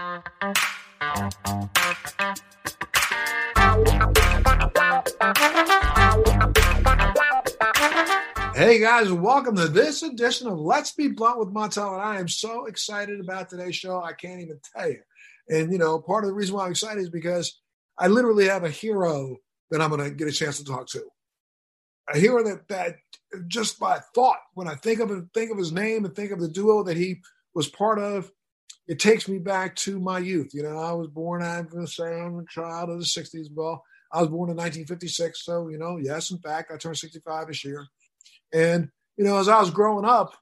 Hey guys, welcome to this edition of Let's Be Blunt with Montel. And I am so excited about today's show. I can't even tell you. And, you know, part of the reason why I'm excited is because I literally have a hero that I'm going to get a chance to talk to. A hero that, that just by thought, when I think of him, think of his name and think of the duo that he was part of, it takes me back to my youth. You know, I was born, I'm a child of the 60s. Well, I was born in 1956. So, you know, yes, in fact, I turned 65 this year. And, you know, as I was growing up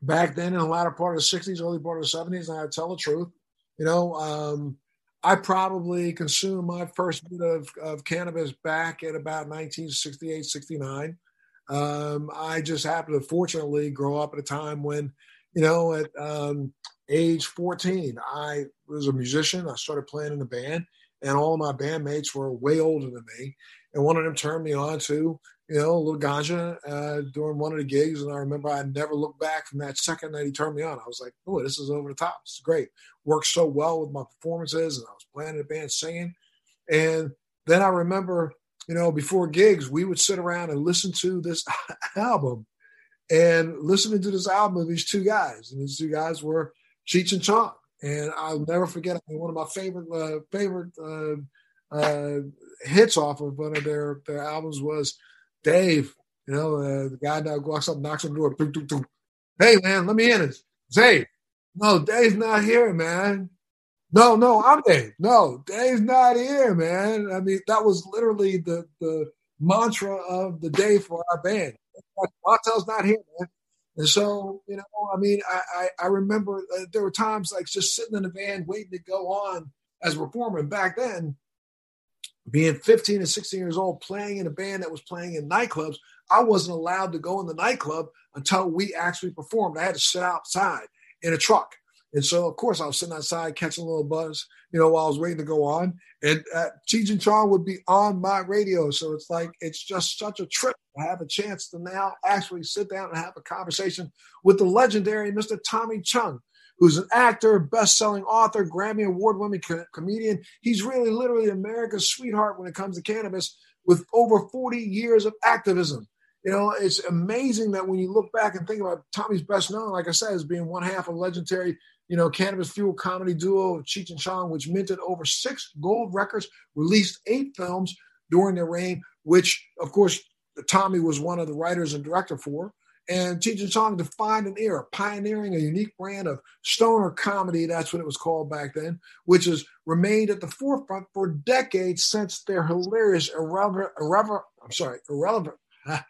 back then in the latter part of the 60s, early part of the 70s, and I tell the truth, you know, um, I probably consumed my first bit of, of cannabis back at about 1968, 69. Um, I just happened to fortunately grow up at a time when, you know, at um, age 14, I was a musician. I started playing in a band, and all of my bandmates were way older than me. And one of them turned me on to you know, a little ganja uh, during one of the gigs. And I remember I never looked back from that second that he turned me on. I was like, oh, this is over the top. It's great. Worked so well with my performances. And I was playing in the band singing. And then I remember, you know, before gigs, we would sit around and listen to this album and listening to this album of these two guys. And these two guys were Cheech and Chong. And I'll never forget, one of my favorite, uh, favorite uh, uh, hits off of one of their, their albums was Dave, you know, uh, the guy that walks up, knocks on the door, doo, doo, doo. hey man, let me in. It's Dave. No, Dave's not here, man. No, no, I'm Dave. No, Dave's not here, man. I mean, that was literally the the mantra of the day for our band. Montel's not here, man. And so, you know, I mean, I I, I remember uh, there were times like just sitting in the van waiting to go on as a performer. And back then, being 15 and 16 years old, playing in a band that was playing in nightclubs, I wasn't allowed to go in the nightclub until we actually performed. I had to sit outside in a truck. And so, of course, I was sitting outside catching a little buzz, you know, while I was waiting to go on. And uh, Cheech and Chong would be on my radio. So it's like, it's just such a trip to have a chance to now actually sit down and have a conversation with the legendary Mr. Tommy Chong, who's an actor, best-selling author, Grammy award-winning co- comedian. He's really literally America's sweetheart when it comes to cannabis with over 40 years of activism. You know, it's amazing that when you look back and think about Tommy's best known, like I said, as being one half of legendary, you know, cannabis fuel comedy duo Cheech and Chong, which minted over six gold records, released eight films during their reign, which, of course, Tommy was one of the writers and director for and Cheech and Chong defined an era, pioneering a unique brand of stoner comedy. That's what it was called back then, which has remained at the forefront for decades since their hilarious, irreverent, irreverent I'm sorry, irrelevant. I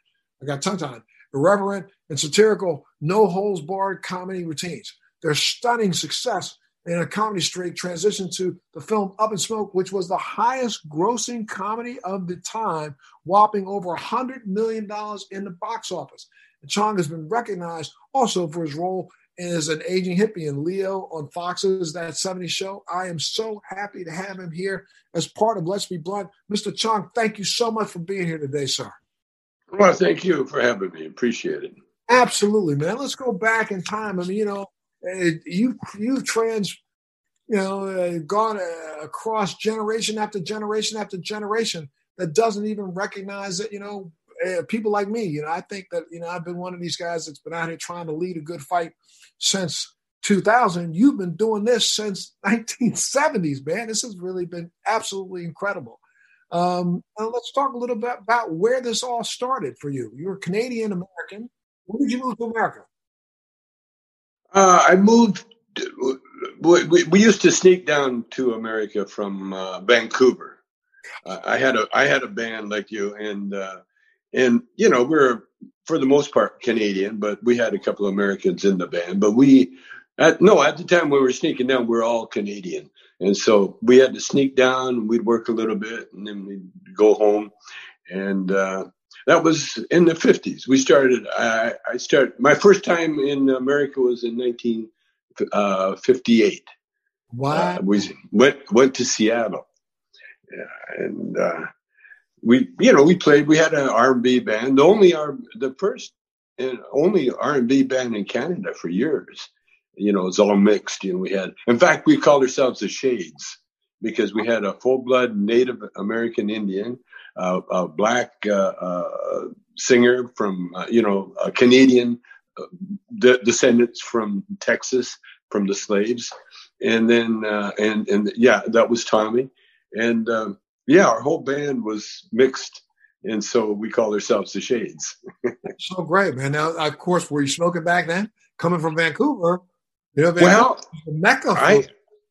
got tongue tied. Irreverent and satirical, no holds barred comedy routines. Their stunning success in a comedy streak transitioned to the film Up in Smoke, which was the highest grossing comedy of the time, whopping over $100 million in the box office. And Chong has been recognized also for his role as an aging hippie in Leo on Fox's That 70s Show. I am so happy to have him here as part of Let's Be Blunt. Mr. Chong, thank you so much for being here today, sir. Well, thank you for having me. Appreciate it. Absolutely, man. Let's go back in time. I mean, you know, eh, you you've trans, you know, uh, gone uh, across generation after generation after generation that doesn't even recognize that you know uh, people like me, you know, I think that, you know, I've been one of these guys that's been out here trying to lead a good fight since 2000. You've been doing this since 1970s, man. This has really been absolutely incredible. Um, let's talk a little bit about where this all started for you. You're Canadian American. When did you move to America? Uh, I moved. We, we, used to sneak down to America from uh, Vancouver. Uh, I had a I had a band like you, and uh, and you know we're for the most part Canadian, but we had a couple of Americans in the band. But we, at, no, at the time we were sneaking down, we are all Canadian, and so we had to sneak down. We'd work a little bit, and then we'd go home, and uh, that was in the fifties. We started. I, I started. My first time in America was in nineteen uh. Wow. Uh, we went went to Seattle, yeah, and uh, we you know we played we had an r&b band the only our the first and only r&b band in canada for years you know, it's all mixed. You know, we had, in fact, we called ourselves the Shades because we had a full blood Native American Indian, uh, a black uh, uh, singer from, uh, you know, a Canadian uh, de- descendants from Texas, from the slaves. And then, uh, and, and yeah, that was Tommy. And um, yeah, our whole band was mixed. And so we call ourselves the Shades. so great, man. Now, of course, were you smoking back then? Coming from Vancouver, you know, well, mecca I,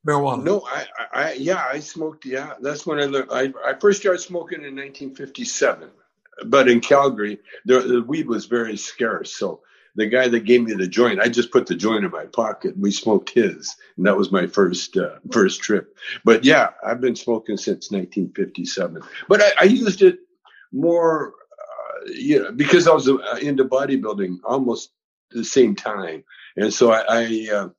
marijuana. No, I, I, yeah, I smoked. Yeah, that's when I learned. I, I first started smoking in 1957, but in Calgary, the, the weed was very scarce. So the guy that gave me the joint, I just put the joint in my pocket. We smoked his, and that was my first uh, first trip. But yeah, I've been smoking since 1957. But I, I used it more, uh, you know, because I was uh, into bodybuilding almost the same time, and so I I, uh,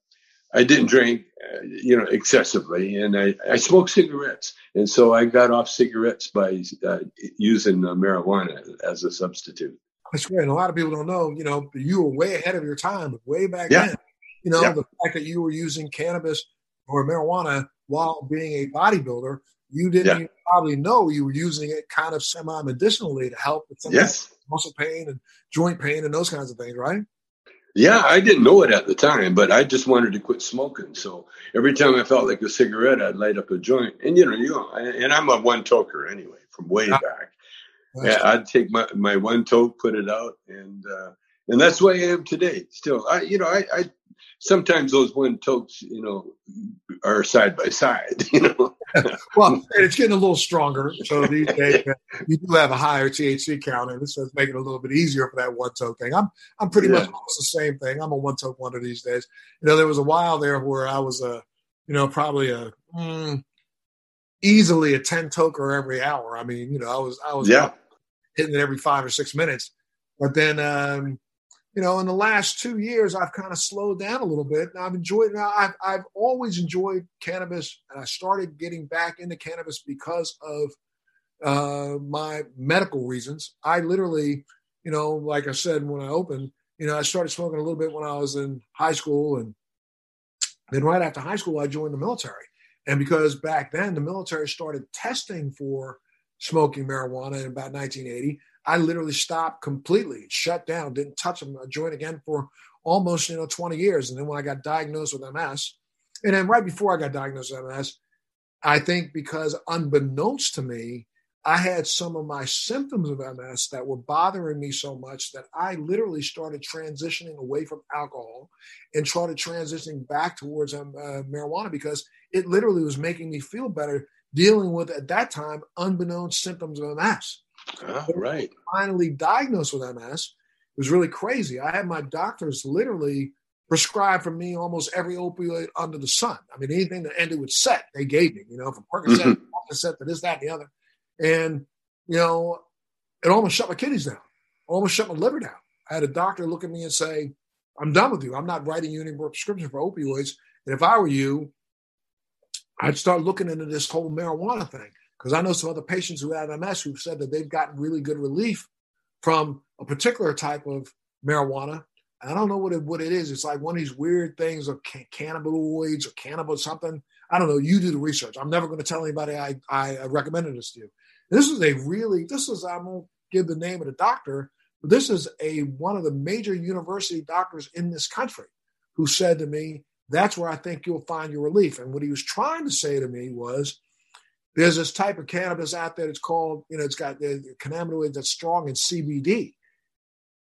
I didn't drink, uh, you know, excessively, and I I smoked cigarettes, and so I got off cigarettes by uh, using marijuana as a substitute. That's great. And a lot of people don't know, you know, you were way ahead of your time, way back yeah. then. You know, yeah. the fact that you were using cannabis or marijuana while being a bodybuilder, you didn't yeah. probably know you were using it kind of semi medicinally to help with some yes. muscle pain and joint pain and those kinds of things, right? Yeah, I didn't know it at the time, but I just wanted to quit smoking. So every time I felt like a cigarette, I'd light up a joint. And you know, you know, and I'm a one toker anyway from way back. Yeah, I'd take my, my one toke, put it out, and uh, and that's why I am today. Still, I you know I, I sometimes those one tokes you know are side by side. You know, well, it's getting a little stronger. So these days you do have a higher THC count, and this is making it a little bit easier for that one toke thing. I'm I'm pretty yeah. much almost the same thing. I'm a one toke wonder these days. You know, there was a while there where I was a you know probably a. Mm, easily a 10 toker every hour. I mean, you know, I was I was yeah hitting it every five or six minutes. But then, um, you know, in the last two years, I've kind of slowed down a little bit. And I've enjoyed. Now, I've I've always enjoyed cannabis, and I started getting back into cannabis because of uh, my medical reasons. I literally, you know, like I said when I opened, you know, I started smoking a little bit when I was in high school, and then right after high school, I joined the military. And because back then the military started testing for smoking marijuana in about 1980. I literally stopped completely, shut down, didn't touch a joint again for almost you know 20 years. And then when I got diagnosed with MS, and then right before I got diagnosed with MS, I think because unbeknownst to me, I had some of my symptoms of MS that were bothering me so much that I literally started transitioning away from alcohol and started transitioning back towards um, uh, marijuana because it literally was making me feel better dealing with at that time unbeknownst symptoms of MS. Oh, right. Finally diagnosed with MS. It was really crazy. I had my doctors literally prescribe for me almost every opioid under the sun. I mean, anything that ended with set, they gave me, you know, from Percocet, mm-hmm. Percocet to this, that, and the other. And, you know, it almost shut my kidneys down, almost shut my liver down. I had a doctor look at me and say, I'm done with you. I'm not writing you any more prescription for opioids. And if I were you, I'd start looking into this whole marijuana thing because I know some other patients who have MS who've said that they've gotten really good relief from a particular type of marijuana. And I don't know what it, what it is. It's like one of these weird things of can- cannabinoids or cannabis something. I don't know. You do the research. I'm never going to tell anybody I, I recommended this to you. This is a really, this is, I won't give the name of the doctor, but this is a one of the major university doctors in this country who said to me, that's where I think you'll find your relief. And what he was trying to say to me was, there's this type of cannabis out there. It's called, you know, it's got the cannabinoid that's strong in CBD.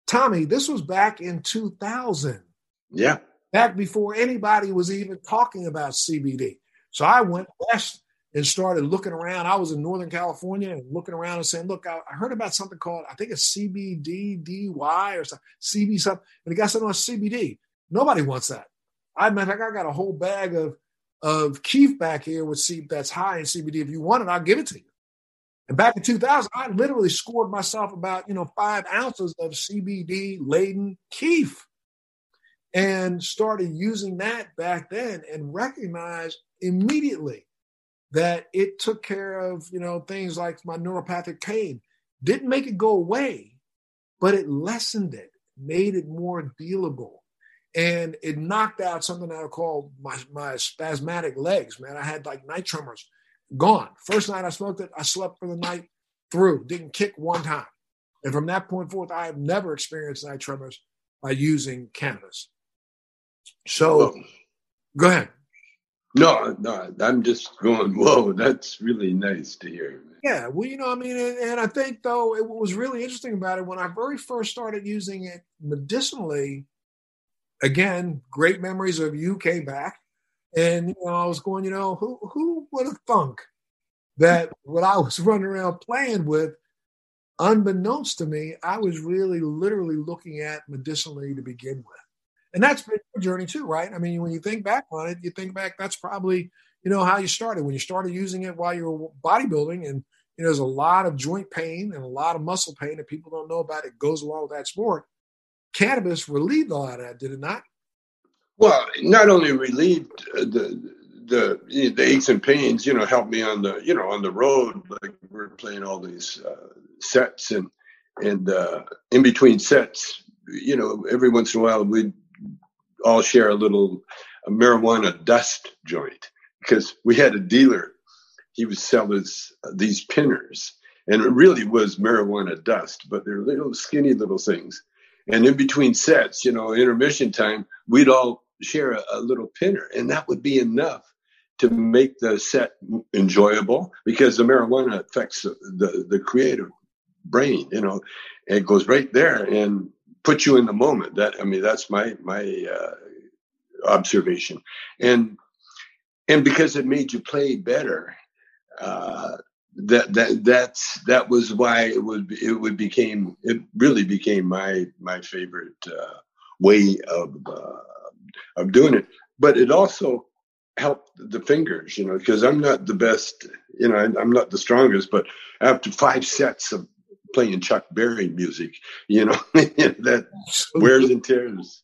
Tommy, this was back in 2000. Yeah. Back before anybody was even talking about CBD. So I went west and started looking around. I was in Northern California and looking around and saying, look, I, I heard about something called, I think it's CBDDY or something, CB something. And the guy said, no, it's CBD. Nobody wants that. I mean, I got a whole bag of of kief back here with C that's high in CBD. If you want it, I'll give it to you. And back in 2000, I literally scored myself about you know five ounces of CBD laden kief, and started using that back then, and recognized immediately that it took care of you know things like my neuropathic pain. Didn't make it go away, but it lessened it, made it more dealable and it knocked out something I call my, my spasmodic legs, man. I had like night tremors gone. First night I smoked it, I slept for the night through, didn't kick one time. And from that point forth, I have never experienced night tremors by using cannabis. So oh. go ahead. No, no, I'm just going, whoa, that's really nice to hear. Yeah, well, you know, I mean, and, and I think though it was really interesting about it when I very first started using it medicinally again, great memories of UK back. And you know, I was going, you know, who who would have thunk that what I was running around playing with, unbeknownst to me, I was really literally looking at medicinally to begin with. And that's been your journey too, right? I mean, when you think back on it, you think back that's probably, you know, how you started. When you started using it while you were bodybuilding and you know, there's a lot of joint pain and a lot of muscle pain that people don't know about. It goes along with that sport cannabis relieved a lot of that, did it not? Well, not only relieved uh, the the the aches and pains, you know, helped me on the you know on the road. Like we are playing all these uh, sets and and uh, in between sets, you know, every once in a while we'd all share a little a marijuana dust joint because we had a dealer. He would sell us these pinners, and it really was marijuana dust, but they're little skinny little things and in between sets, you know, intermission time, we'd all share a, a little pinner, and that would be enough to make the set enjoyable because the marijuana affects the, the creative brain, you know, it goes right there and puts you in the moment. That I mean, that's my my uh, observation, and and because it made you play better, uh, that that that's that was why it would it would became it really became my my favorite uh, way of uh, of doing it. But it also helped the fingers, you know, because I'm not the best, you know, I'm not the strongest, but after five sets of playing Chuck Berry music, you know, that wears and tears.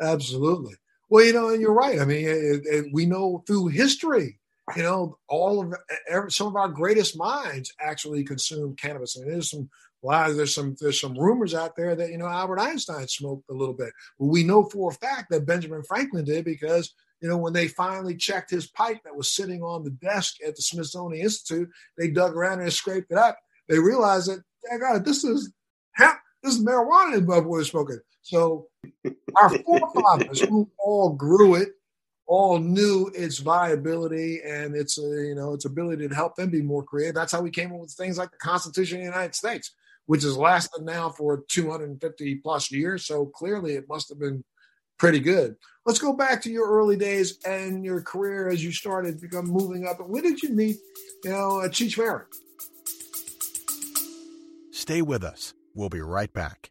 Absolutely. Well, you know, and you're right. I mean, it, it, we know through history you know, all of some of our greatest minds actually consume cannabis. And there's some well, there's some there's some rumors out there that you know Albert Einstein smoked a little bit. But we know for a fact that Benjamin Franklin did because you know when they finally checked his pipe that was sitting on the desk at the Smithsonian Institute, they dug around and scraped it up. They realized that, God, this is hemp, this is marijuana above what smoking. So our forefathers who all grew it all knew its viability and its uh, you know its ability to help them be more creative. That's how we came up with things like the Constitution of the United States, which has lasted now for 250 plus years. So clearly, it must have been pretty good. Let's go back to your early days and your career as you started become moving up. When did you meet, you know, Cheech Marin? Stay with us. We'll be right back.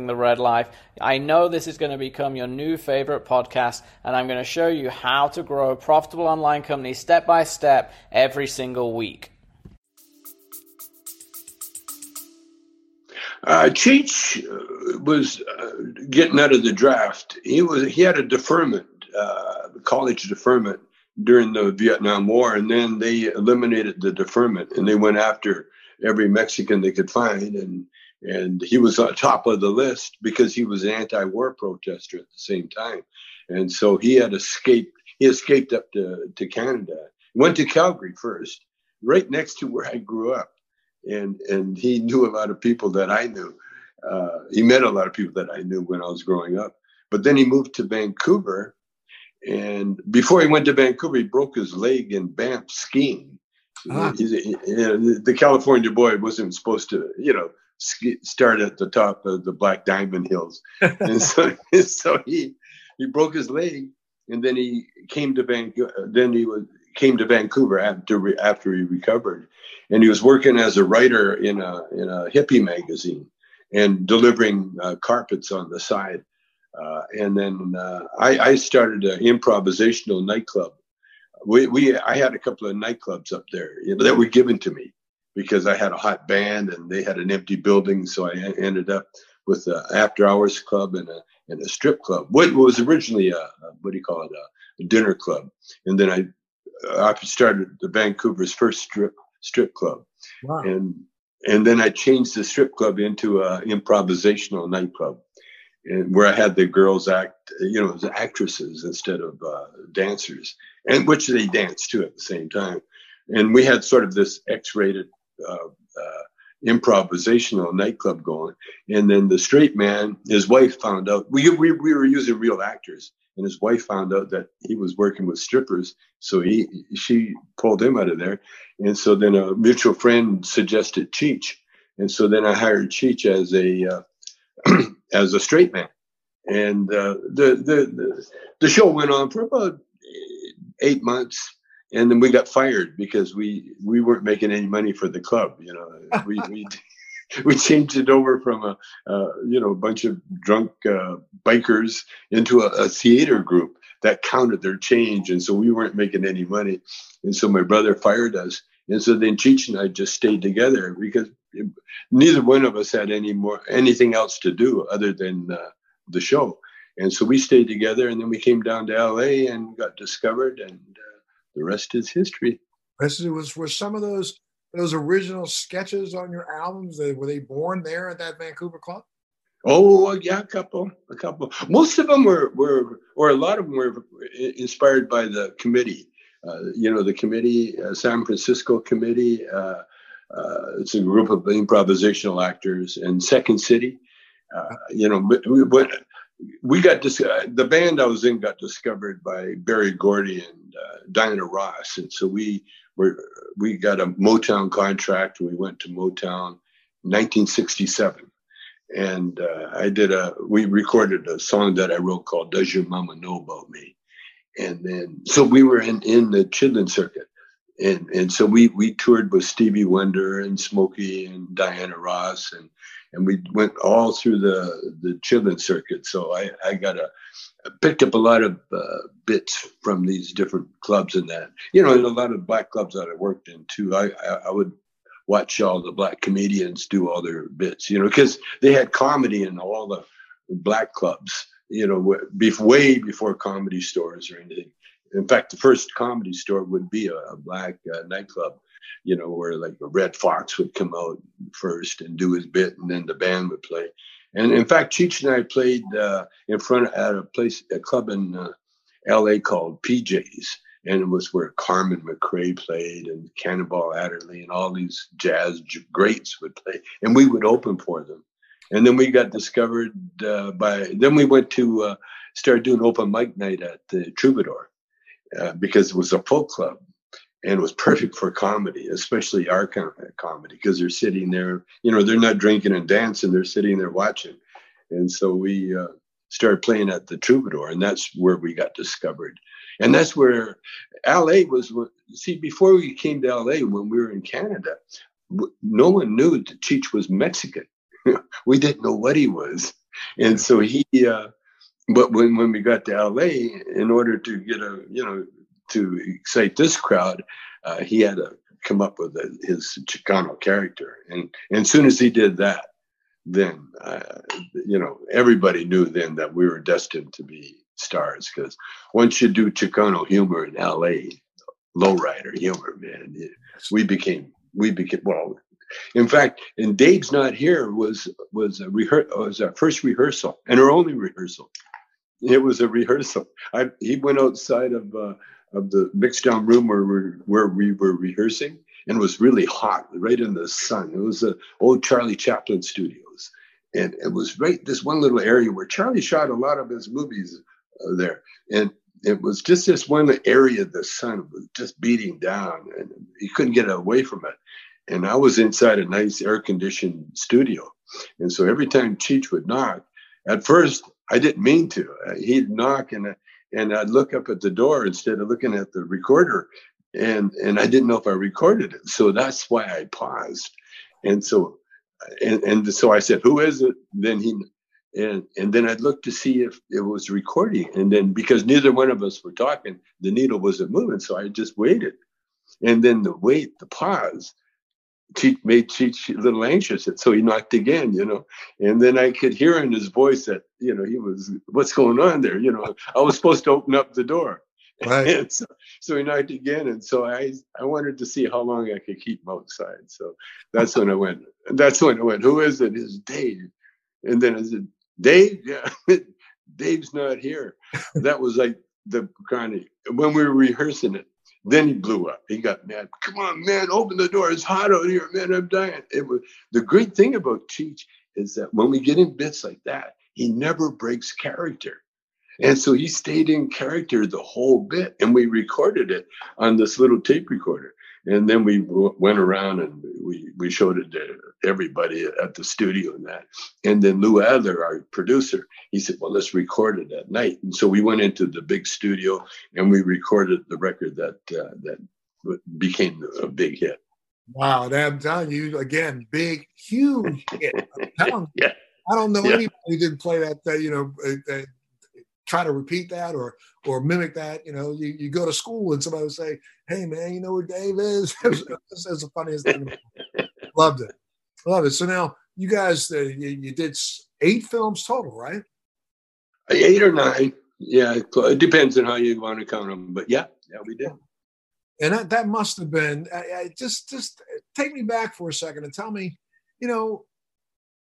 the Red Life. I know this is going to become your new favorite podcast, and I'm going to show you how to grow a profitable online company step by step every single week. Uh, Cheech uh, was uh, getting out of the draft. He was he had a deferment, uh, college deferment during the Vietnam War, and then they eliminated the deferment and they went after every Mexican they could find, and and he was on top of the list because he was an anti-war protester at the same time, and so he had escaped. He escaped up to to Canada. Went to Calgary first, right next to where I grew up and and he knew a lot of people that I knew. Uh, he met a lot of people that I knew when I was growing up. But then he moved to Vancouver, and before he went to Vancouver, he broke his leg in Banff skiing. Ah. He, he, the California boy wasn't supposed to, you know, start at the top of the Black Diamond Hills, and so so he he broke his leg, and then he came to Vancouver. Then he was came to Vancouver after after he recovered, and he was working as a writer in a in a hippie magazine and delivering uh, carpets on the side Uh, and then uh, I, I, started an improvisational nightclub. We, we, I had a couple of nightclubs up there you know, that were given to me because I had a hot band and they had an empty building. So I ended up with an after hours club and a, and a strip club. What was originally a, a what do you call it, a, a, dinner club. And then I, I started the Vancouver's first strip, strip club. Wow. And, and then I changed the strip club into an improvisational nightclub and where I had the girls act, you know, as actresses instead of uh, dancers, and which they danced too at the same time. And we had sort of this X-rated improvisational nightclub going. And then the straight man, his wife found out we, we we were using real actors, and his wife found out that he was working with strippers, so he she pulled him out of there. And so then a mutual friend suggested Cheech, and so then I hired Cheech as a uh, as a straight man. And uh, the, the, the the show went on for about eight months, and then we got fired because we we weren't making any money for the club. You know, we we we changed it over from a uh, you know a bunch of drunk uh, bikers into a, a, theater group that counted their change, and so we weren't making any money, and so my brother fired us, and so then Cheech and I just stayed together because neither one of us had any more anything else to do other than uh, the show. And so we stayed together, and then we came down to L.A. and got discovered, and uh, the rest is history. Was were some of those those original sketches on your albums. Were they born there at that Vancouver club? Oh yeah, a couple, a couple. Most of them were were, or a lot of them were inspired by the committee. Uh, you know, the committee, uh, San Francisco committee. Uh, uh, it's a group of improvisational actors and Second City. Uh, you know, we, we got dis- uh, the band I was in got discovered by Berry Gordy and uh, Diana Ross, and so we were we got a Motown contract. We went to Motown, 1967, and uh, I did a we recorded a song that I wrote called "Does Your Mama Know About Me," and then so we were in in the Chitlin circuit and and so we we toured with Stevie Wonder and Smokey and Diana Ross and and we went all through the the Chitlin circuit. So I I got a picked up a lot of uh, bits from these different clubs and that you know and a lot of black clubs that I worked in too. I I, I would watch all the black comedians do all their bits, you know, because they had comedy in all the black clubs, you know, way before comedy stores or anything in fact, the first comedy store would be a, a black uh, nightclub, you know, where like a Redd Foxx would come out first and do his bit, and then the band would play. And in fact, Cheech and I played uh, in front at a place, a club in uh, L.A. called PJ's, and it was where Carmen McRae played and Cannonball Adderley and all these jazz greats would play, and we would open for them. And then we got discovered uh, by. Then we went to uh, start doing open mic night at the Troubadour uh, because it was a folk club and it was perfect for comedy, especially our kind of comedy, because they're sitting there, you know, they're not drinking and dancing, they're sitting there watching. And so we uh, started playing at the Troubadour, and that's where we got discovered. And that's where LA was. See, before we came to LA, when we were in Canada, no one knew that Cheech was Mexican. we didn't know what he was. And so he, uh, but when, when we got to LA, in order to get a, you know, to excite this crowd, uh, he had to come up with a, his Chicano character. And, and as soon as he did that, then, uh, you know, everybody knew then that we were destined to be stars because once you do Chicano humor in LA, lowrider humor, man, we became, we became, well, in fact, and Dave's not here was was a rehear- was our first rehearsal and our only rehearsal. It was a rehearsal. I, he went outside of uh, of the mixed down room where we where we were rehearsing, and it was really hot, right in the sun. It was the old Charlie Chaplin studios, and it was right this one little area where Charlie shot a lot of his movies uh, there, and it was just this one area the sun was just beating down, and he couldn't get away from it. And I was inside a nice air conditioned studio, and so every time Cheech would knock, at first I didn't mean to. Uh, he'd knock and and I'd look up at the door instead of looking at the recorder, and and I didn't know if I recorded it. So that's why I paused, and so and and so I said, "Who is it?" Then he and and then I'd look to see if it was recording, and then because neither one of us were talking, the needle wasn't moving, so I just waited, and then the wait, the pause, Cheech made Cheech a little anxious, so he knocked again, you know, and then I could hear in his voice that you know he was, what's going on there, you know, I was supposed to open up the door. Right. so, so he knocked again, and so I I wanted to see how long I could keep him outside. So that's when I went. That's when I went. Who is it? Is Dave? And then I said, Dave, yeah, Dave's not here. That was like the kind of when we were rehearsing it. Then he blew up. He got mad. Come on, man, open the door. It's hot out here, man. I'm dying. It was the great thing about Cheech is that when we get in bits like that, he never breaks character. And so he stayed in character the whole bit, and we recorded it on this little tape recorder and then we w- went around and we we showed it to everybody at the studio and that. And then lou adler our producer he said well let's record it at night. And so we went into the big studio and we recorded the record that uh, that became a big hit. Wow i'm telling you again big huge hit. Yeah. I don't know yeah. anybody who didn't play that uh, you know uh, try to repeat that or or mimic that. You know, you, you go to school and somebody would say, "Hey, man, you know where Dave is?" That's the funniest thing. Loved it, love it. So now you guys, uh, you, you, did eight films total, right? Eight or nine. Yeah, it depends on how you want to count them, but yeah, yeah, we did. And that, that must have been I, I just just take me back for a second and tell me, you know,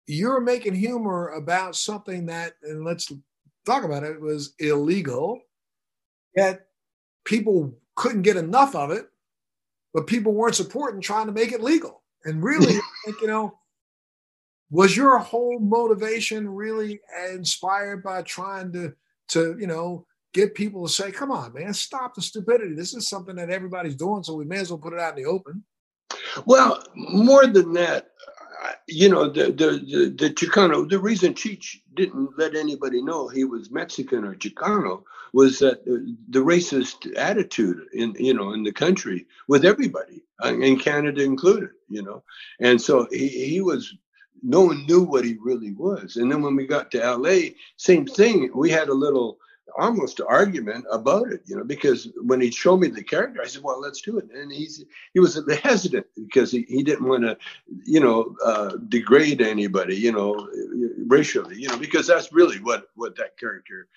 you're making humor about something that, and let's talk about it, was illegal. Yet people couldn't get enough of it, but people weren't supporting trying to make it legal. And really, think, you know, was your whole motivation really inspired by trying to to you know get people to say, "Come on, man, stop the stupidity. This is something that everybody's doing, so we may as well put it out in the open." Well, more than that, you know, the, the, the, the Chicano, the reason Cheech didn't let anybody know he was Mexican or Chicano was that the racist attitude in, you know, in the country with everybody, uh, in Canada included, you know. And so he, he was, no one knew what he really was. And then when we got to LA, same thing. We had a little, almost argument about it, you know, because when he showed me the character, I said, "Well, let's do it." And he's he was hesitant because he, he didn't want to, you know, uh, degrade anybody, you know, racially, you know, because that's really what what that character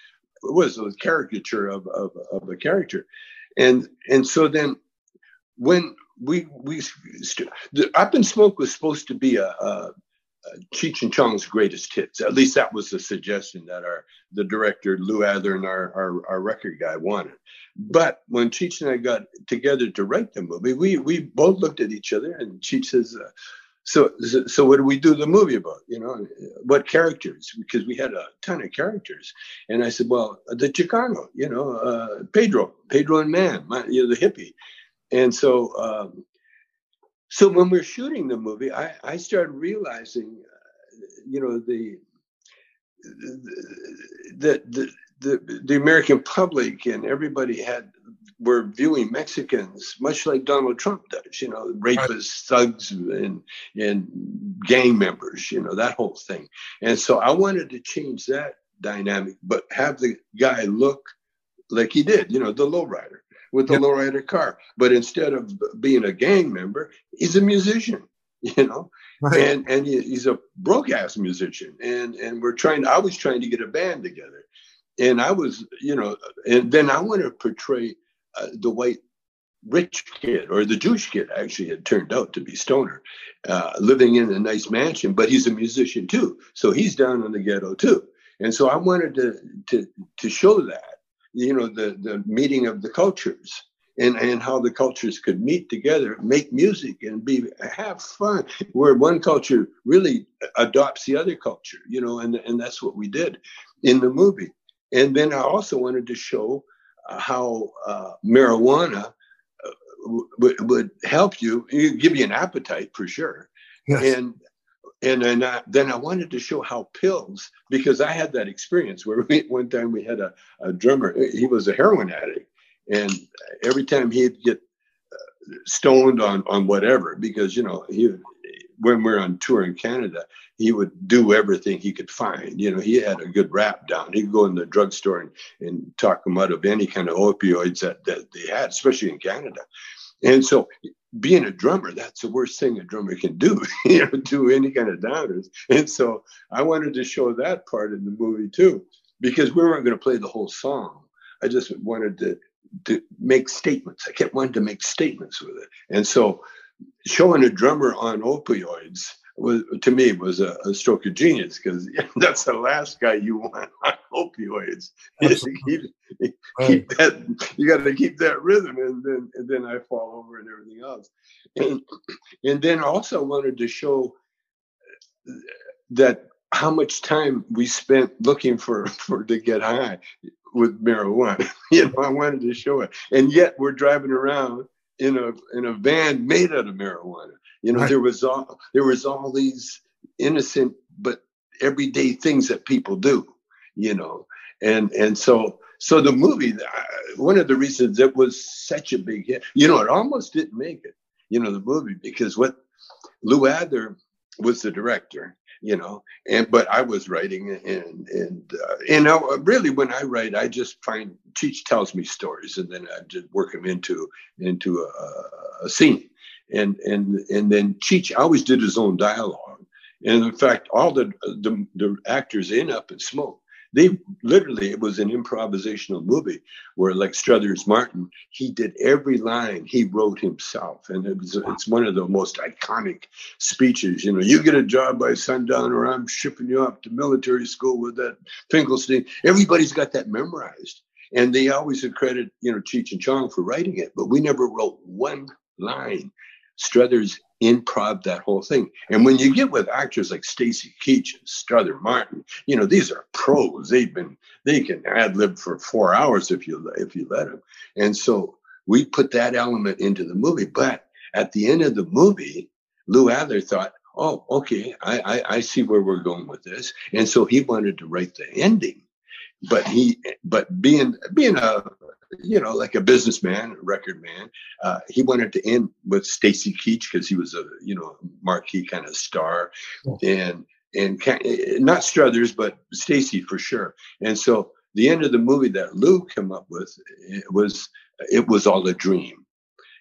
was a caricature of of, of a character, and and so then when we we the Up in Smoke was supposed to be a, a Cheech and Chong's greatest hits. At least that was the suggestion that our the director Lou Adler and our, our, our record guy wanted. But when Cheech and I got together to write the movie, we we both looked at each other and Cheech says, uh, "So so what do we do the movie about? You know, what characters? Because we had a ton of characters." And I said, "Well, the Chicano, you know, uh, Pedro, Pedro and Man, my, you know, the hippie." And so um, so when we're shooting the movie, I, I started realizing, uh, you know, the the, the the the American public and everybody had were viewing Mexicans much like Donald Trump does, you know, rapists, thugs, and and gang members, you know, that whole thing. And so I wanted to change that dynamic, but have the guy look like he did, you know, the lowrider with the yep. lowrider car. But instead of being a gang member, he's a musician, you know, right. and and he's a broke ass musician. And and we're trying. I was trying to get a band together, and I was, you know, and then I want to portray uh, the white rich kid or the Jewish kid actually had turned out to be Stoner, uh, living in a nice mansion, but he's a musician too. So he's down in the ghetto too. And so I wanted to to to show that you know the the meeting of the cultures and and how the cultures could meet together make music and be have fun where one culture really adopts the other culture you know and and that's what we did in the movie and then i also wanted to show uh, how uh, marijuana uh, w- would help you give you an appetite for sure yes. and and then I, then I wanted to show how pills because I had that experience where we, one time we had a, a drummer he was a heroin addict and every time he'd get uh, stoned on on whatever because you know he when we are on tour in Canada, he would do everything he could find. You know, he had a good rap down. He'd go in the drugstore and, and talk them out of any kind of opioids that, that they had, especially in Canada. And so being a drummer, that's the worst thing a drummer can do, you know, do any kind of downers. And so I wanted to show that part in the movie too, because we weren't going to play the whole song. I just wanted to, to make statements. I kept wanting to make statements with it. And so showing a drummer on opioids was to me was a, a stroke of genius because that's the last guy you want on opioids. keep, keep that you got to keep that rhythm, and then and then I fall over and everything else. And and then also wanted to show that how much time we spent looking for for to get high with marijuana. you know, I wanted to show it, and yet we're driving around in a in a van made out of marijuana. You know, right. there was all there was all these innocent but everyday things that people do. You know, and and so so the movie, uh, one of the reasons it was such a big hit, you know, it almost didn't make it. You know, the movie because what Lou Adler was the director, you know, and but I was writing and and uh, you know really when I write I just find Cheech tells me stories and then I just work them into into a, a scene and and and then Cheech always did his own dialogue, and in fact, all the the, the actors in Up in Smoke, they literally it was an improvisational movie where like Strother Martin, he did every line he wrote himself, and it was it's one of the most iconic speeches. You know, you get a job by sundown, or I'm shipping you off to military school with that Finkelstein. Everybody's got that memorized. And they always accredit, you know, Cheech and Chong for writing it, but we never wrote one line. Struthers improv that whole thing. And when you get with actors like Stacy Keach and Strother Martin, you know, these are pros. They've been they can ad lib for four hours if you if you let them. And so we put that element into the movie. But at the end of the movie, Lou Adler thought, oh, okay, I, I, I see where we're going with this. And so he wanted to write the ending. But he but being being a you know, like a businessman, a record man. Uh, he wanted to end with Stacy Keach because he was a, you know, marquee kind of star, and and not Struthers, but Stacy for sure. And so the end of the movie that Lou came up with it was it was all a dream,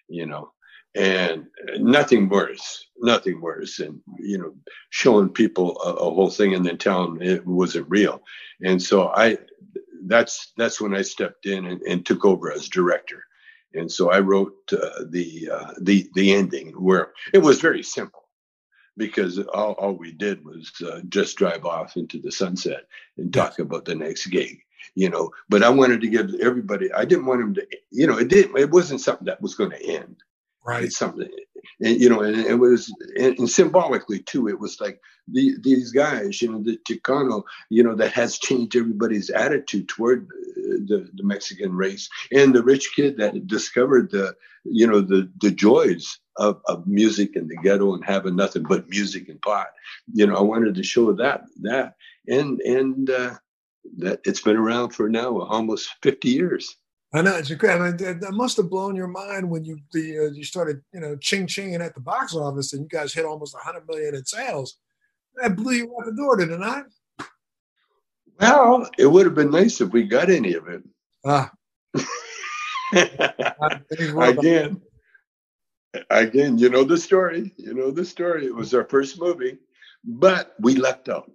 you know, and nothing worse, nothing worse than you know showing people a, a whole thing and then telling them it wasn't real. And so I that's that's when I stepped in and, and took over as director. And so I wrote uh, the uh, the the ending where it was very simple because all, all we did was uh, just drive off into the sunset and talk about the next gig you know but i wanted to give everybody i didn't want them to you know it didn't it wasn't something that was going to end right. Something and, you know and it was and, and symbolically too it was like the, these guys you know the chicano you know that has changed everybody's attitude toward the, the mexican race and the rich kid that discovered the you know the the joys of, of music in the ghetto and having nothing but music and pot. You know i wanted to show that that and and uh that it's been around for now almost 50 years I know it's incredible. that must have blown your mind when you the uh, you started you know ching chinging at the box office and you guys hit almost 100 million in sales. That blew you out the door, didn't it not? Well, it would have been nice if we got any of it. Ah. again, again, you know the story. You know the story. It was our first movie, but we left out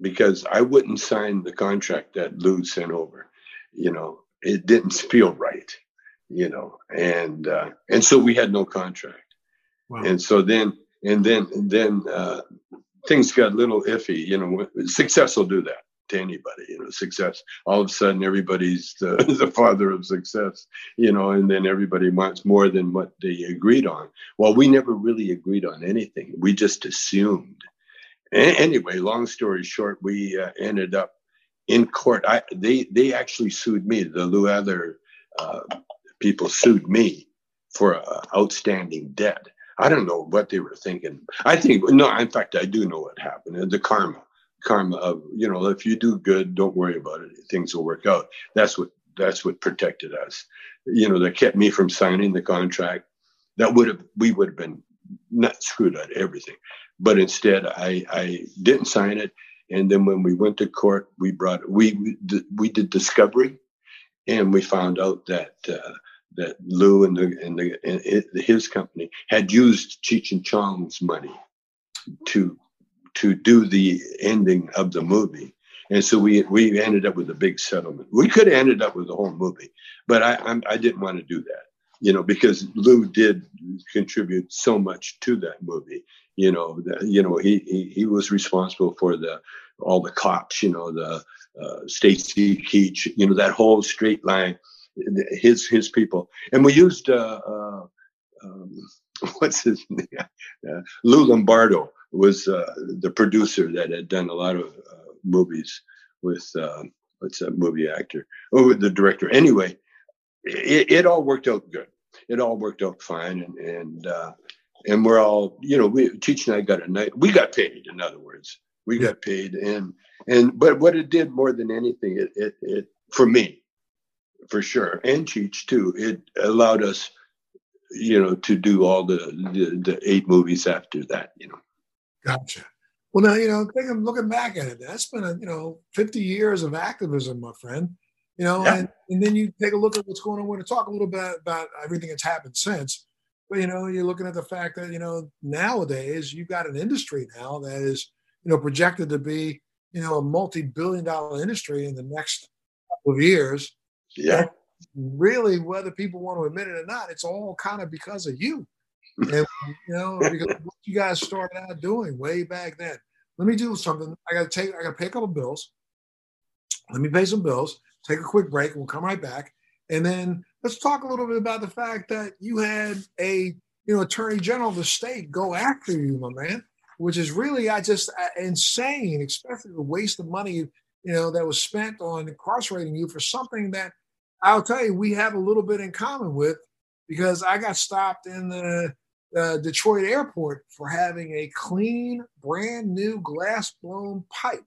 because I wouldn't sign the contract that Lou sent over. You know, it didn't feel right, you know, and uh, and so we had no contract, wow. and so then and then and then uh, things got a little iffy, you know. Success will do that to anybody, you know. Success, all of a sudden, everybody's the, the father of success, you know, and then everybody wants more than what they agreed on. Well, we never really agreed on anything. We just assumed. anyway, long story short, we uh, ended up in court. I they they actually sued me. The Lou Adler uh, people sued me for uh, outstanding debt. I don't know what they were thinking. I think no. In fact, I do know what happened. The karma, karma of you know, if you do good, don't worry about it. Things will work out. That's what that's what protected us. You know, that kept me from signing the contract. That would have we would have been not screwed out everything, but instead I, I didn't sign it. And then when we went to court, we brought we we, did discovery, and we found out that uh, that Lou and the and the and his company had used Cheech and Chong's money to to do the ending of the movie. And so we we ended up with a big settlement. We could have ended up with the whole movie, but I I'm, I did not want to do that, you know, because Lou did contribute so much to that movie. You know, the, you know he, he he was responsible for the all the cops. You know, the uh, Stacy Keach. You know that whole straight line. His his people, and we used uh, uh, um, what's his name? Uh, Lou Lombardo was uh, the producer that had done a lot of uh, movies with uh, what's that movie actor? Oh, the director. Anyway, it, it, all worked out good. It all worked out fine, and and and we're all you know we Cheech and I got a night. We got paid. In other words, we got paid, and and but what it did more than anything, it it, it for me, for sure, and Cheech too. It allowed us you know, to do all the, the, the eight movies after that, you know. Gotcha. Well, now you know, thinking looking back at it, that's been a you know 50 years of activism, my friend. You know, yeah. and, and then you take a look at what's going on. We're going to talk a little bit about everything that's happened since. But you know, you're looking at the fact that you know nowadays you've got an industry now that is you know projected to be you know a multi-billion-dollar industry in the next couple of years. Yeah. really, whether people want to admit it or not, it's all kind of because of you and you know, because what you guys started out doing way back then. Let me do something. I gotta take I gotta pay a couple bills. Let me pay some bills, take a quick break, we'll come right back. And then let's talk a little bit about the fact that you had a you know attorney general of the state go after you, my man, which is really I just uh, insane, especially the waste of money you know that was spent on incarcerating you for something that I'll tell you we have a little bit in common with because I got stopped in the uh, Detroit airport for having a clean, brand new glass blown pipe.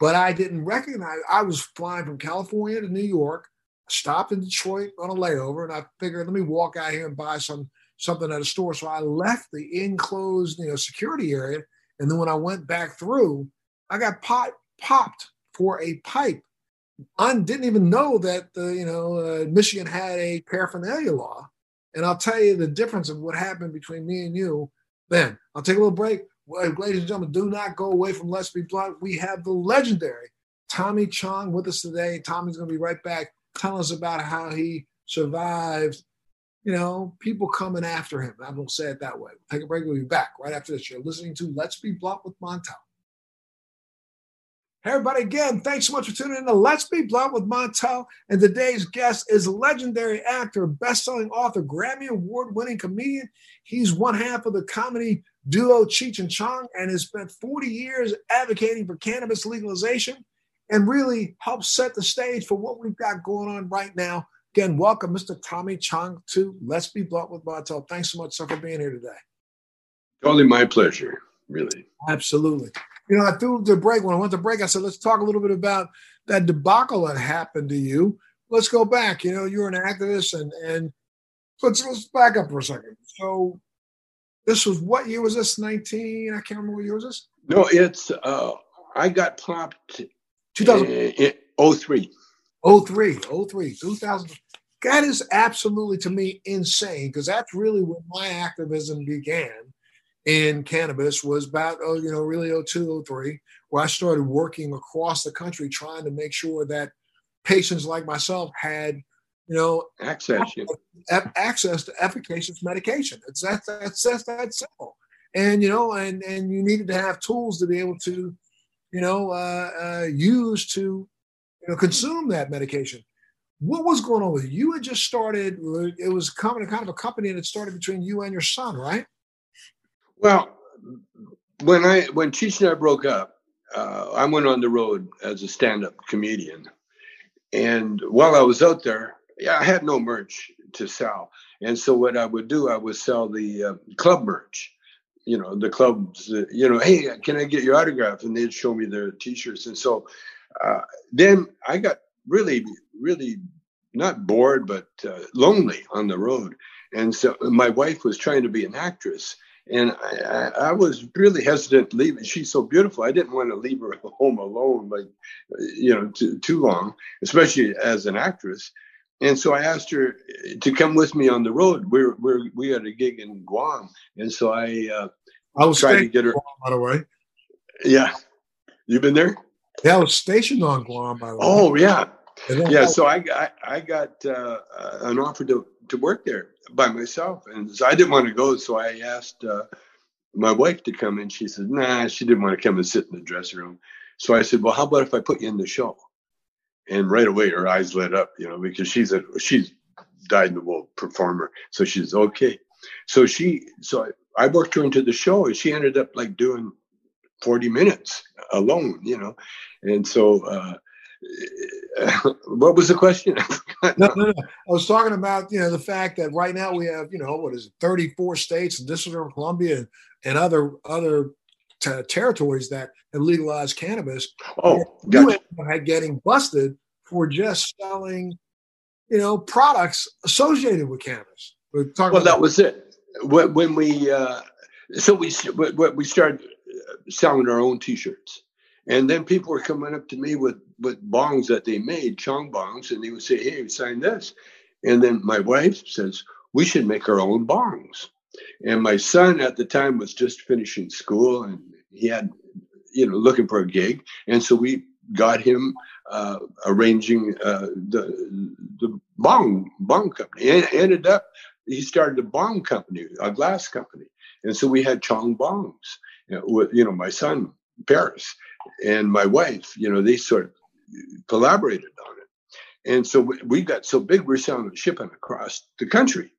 But I didn't recognize, I was flying from California to New York, stopped in Detroit on a layover, and I figured, let me walk out here and buy some something at a store. So I left the enclosed, you know, security area. And then when I went back through, I got pot, popped for a pipe. I didn't even know that, uh, you know, uh, Michigan had a paraphernalia law and I'll tell you the difference of what happened between me and you. Then I'll take a little break. Ladies and gentlemen, do not go away from Let's Be Blunt. We have the legendary Tommy Chong with us today. Tommy's going to be right back telling us about how he survived, you know, people coming after him. I won't say it that way. We'll take a break. We'll be back right after this. You're listening to Let's Be Blunt with Montel. Hey, everybody, again, thanks so much for tuning in to Let's Be Blunt with Montel. And today's guest is legendary actor, best-selling author, Grammy Award-winning comedian. He's one half of the comedy duo Cheech and Chong and has spent 40 years advocating for cannabis legalization and really help set the stage for what we've got going on right now. Again, welcome, Mr. Tommy Chong, to Let's Be Blunt with Montel. Thanks so much, sir, for being here today. Totally my pleasure, really. Absolutely you know, I threw the break. When I went to break, I said, let's talk a little bit about that debacle that happened to you. Let's go back. You know, you're an activist, and and let's let's back up for a second. So, this was what year was this? 19? I can't remember what year was this. No, it's uh, I got popped. 2000. Eh, eh, 03. 03, 03, 2000. That is absolutely to me insane because that's really when my activism began in cannabis was about, oh, you know, really 02, 03, where I started working across the country trying to make sure that patients like myself had, you know, access, access to efficacious medication. It's that, that's, that's that simple. And, you know, and, and you needed to have tools to be able to, you know, uh, uh, use to, you know, consume that medication. What was going on with you? You had just started, it was coming kind of a company that started between you and your son, right? Well, when I when Cheech and I broke up, uh, I went on the road as a stand-up comedian, and while I was out there, yeah, I had no merch to sell, and so what I would do, I would sell the uh, club merch. You know, the clubs. Uh, you know, hey, can I get your autograph? And they'd show me their T-shirts, and so uh, then I got really, really not bored, but uh, lonely on the road. And so my wife was trying to be an actress. And I, I, was really hesitant to leave. She's so beautiful. I didn't want to leave her home alone, like, you know, too long, especially as an actress. And so I asked her to come with me on the road. We're, we're we had a gig in Guam, and so I uh, I was trying to get her. Guam, by the way, yeah, you've been there. Yeah, I was stationed on Guam. By the way. Oh yeah, yeah. So I got I got uh, an offer to to work there by myself, and so I didn't want to go. So I asked uh, my wife to come in. She said, "Nah, she didn't want to come and sit in the dressing room." So I said, "Well, how about if I put you in the show?" And right away, her eyes lit up, you know, because she's a she's dyed in the wool performer, so she's okay. So she, so I, worked her into the show, and she ended up like doing 40 minutes alone, you know. And so, uh, what was the question? no, no, no. I was talking about, you know, the fact that right now we have, you know, what is it, 34 states and District of Columbia and other other t- territories that have legalized cannabis. Oh, gotcha. had getting busted for just selling, you know, products associated with cannabis. well, that was it. When we, uh, so we, we started selling our own T-shirts. And then people were coming up to me with, with bongs that they made, chong bongs, and they would say, Hey, sign this. And then my wife says, We should make our own bongs. And my son at the time was just finishing school and he had, you know, looking for a gig. And so we got him uh, arranging uh, the, the bong, bong company. And ended up, he started a bong company, a glass company. And so we had Chong Bongs you know, with, you know, my son, Paris, and my wife, you know, they sort of collaborated on it. And so we, got so big, we're selling shipping across the country.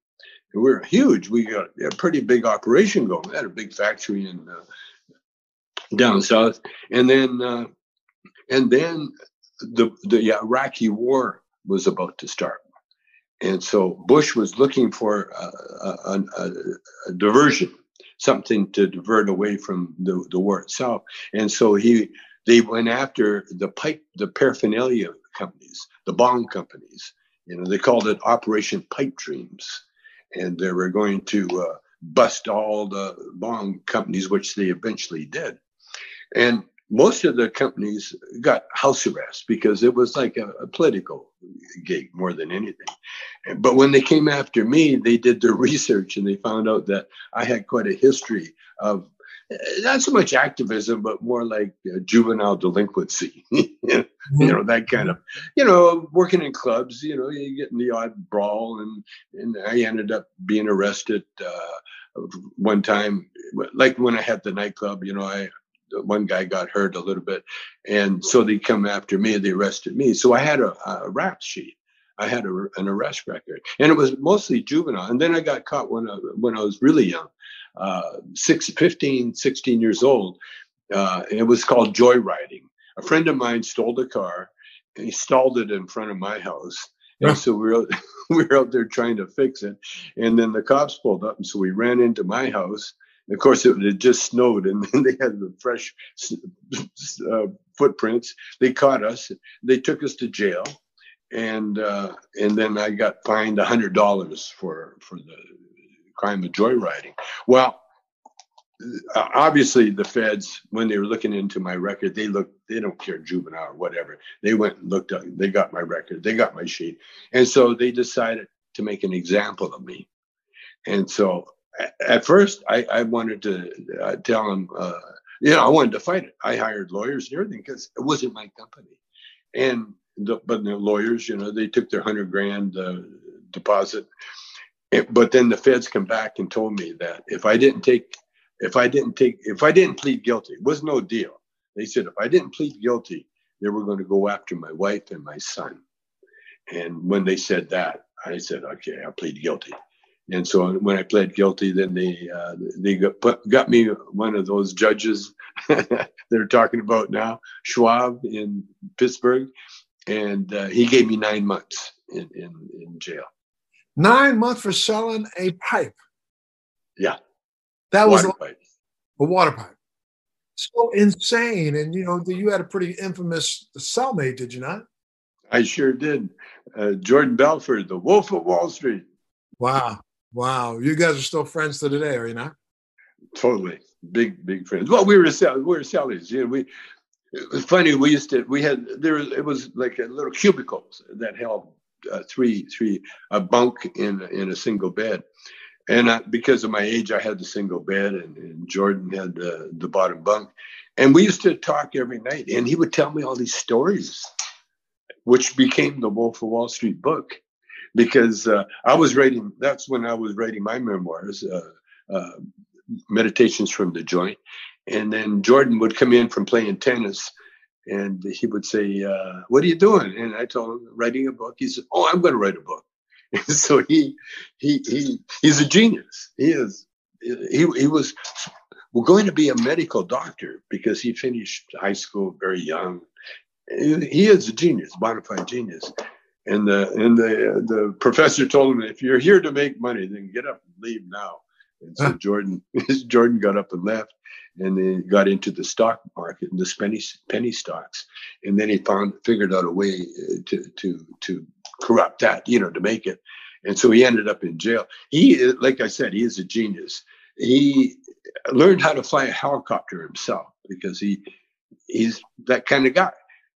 We are huge. We got a pretty big operation going. We had a big factory in uh, down south, and then uh, and then the the Iraqi war was about to start, and so Bush was looking for a, a, a, diversion something to divert away from the, the war itself. And so he they went after the pipe, the paraphernalia companies, the bong companies. You know, they called it Operation Pipe Dreams, and they were going to uh, bust all the bong companies, which they eventually did. And most of the companies got house arrest because it was like a, a, political gig more than anything. But when they came after me, they did their research and they found out that I had quite a history of not so much activism, but more like uh, juvenile delinquency. you know that kind of, you know, working in clubs. You know, you get in the odd brawl, and and I ended up being arrested uh, one time. Like when I had the nightclub, you know, I one guy got hurt a little bit, and so they come after me. And they arrested me. So I had a, a rap sheet. I had a, an arrest record, and it was mostly juvenile. And then I got caught when I, when I was really young, uh, six, 15, 16 years old. Uh, it was called joyriding. A friend of mine stole the car. And he stalled it in front of my house. Yeah. And so we were, we were out there trying to fix it. And then the cops pulled up. And so we ran into my house of course, it had just snowed, and then they had the fresh uh, footprints. They caught us. They took us to jail, and uh, and then I got fined a hundred dollars for for the crime of joyriding. Well, uh, obviously, the feds, when they were looking into my record, they look they don't care juvenile or whatever. They went and looked. Up, they got my record. They got my sheet, and so they decided to make an example of me. And so at first I, I wanted to uh, tell them. uh, you know, I wanted to fight it. I hired lawyers and everything because it wasn't my company. And but the lawyers, you know, they took their hundred grand uh, deposit. And, but then the feds come back and told me that if I didn't take, if I didn't take, if I didn't plead guilty, it was no deal. They said if I didn't plead guilty, they were going to go after my wife and my son. And when they said that, I said, okay, I'll plead guilty. And so when I pled guilty, then they uh, they got put, got me one of those judges they're talking about now, Schwab in Pittsburgh, and uh, he gave me nine months in, in, in jail. Nine months for selling a pipe. Yeah, that water was pipe. a water pipe. So insane, and you know you had a pretty infamous cellmate, did you not? I sure did. Uh, Jordan Belfort, the Wolf of Wall Street. Wow. Wow, you guys are still friends to today, are you not? Totally, big big friends. Well, we were we were sellers. You know, we it was funny. We used to we had there. It was like a little cubicles that held uh, three three a bunk in in a single bed, and I, because of my age, I had the single bed, and, and Jordan had the the bottom bunk, and we used to talk every night. And he would tell me all these stories, which became the Wolf of Wall Street book because uh, I was writing. That's when I was writing my memoirs, uh, uh, meditations from the joint, and then Jordan would come in from playing tennis, and he would say, uh, "What are you doing?" And I told him, "Writing a book." He said, "Oh, I'm going to write a book." And so he he he he's a genius. He is. He he was going to be a medical doctor because he finished high school very young. He is a genius, bona fide genius. And the and the the professor told him, if you're here to make money, then get up and leave now. And so Jordan Jordan got up and left, and then got into the stock market and the penny penny stocks, and then he found figured out a way uh, to to to corrupt that, you know, to make it. And so he ended up in jail. He, like I said, he is a genius. He learned how to fly a helicopter himself because he he's that kind of guy.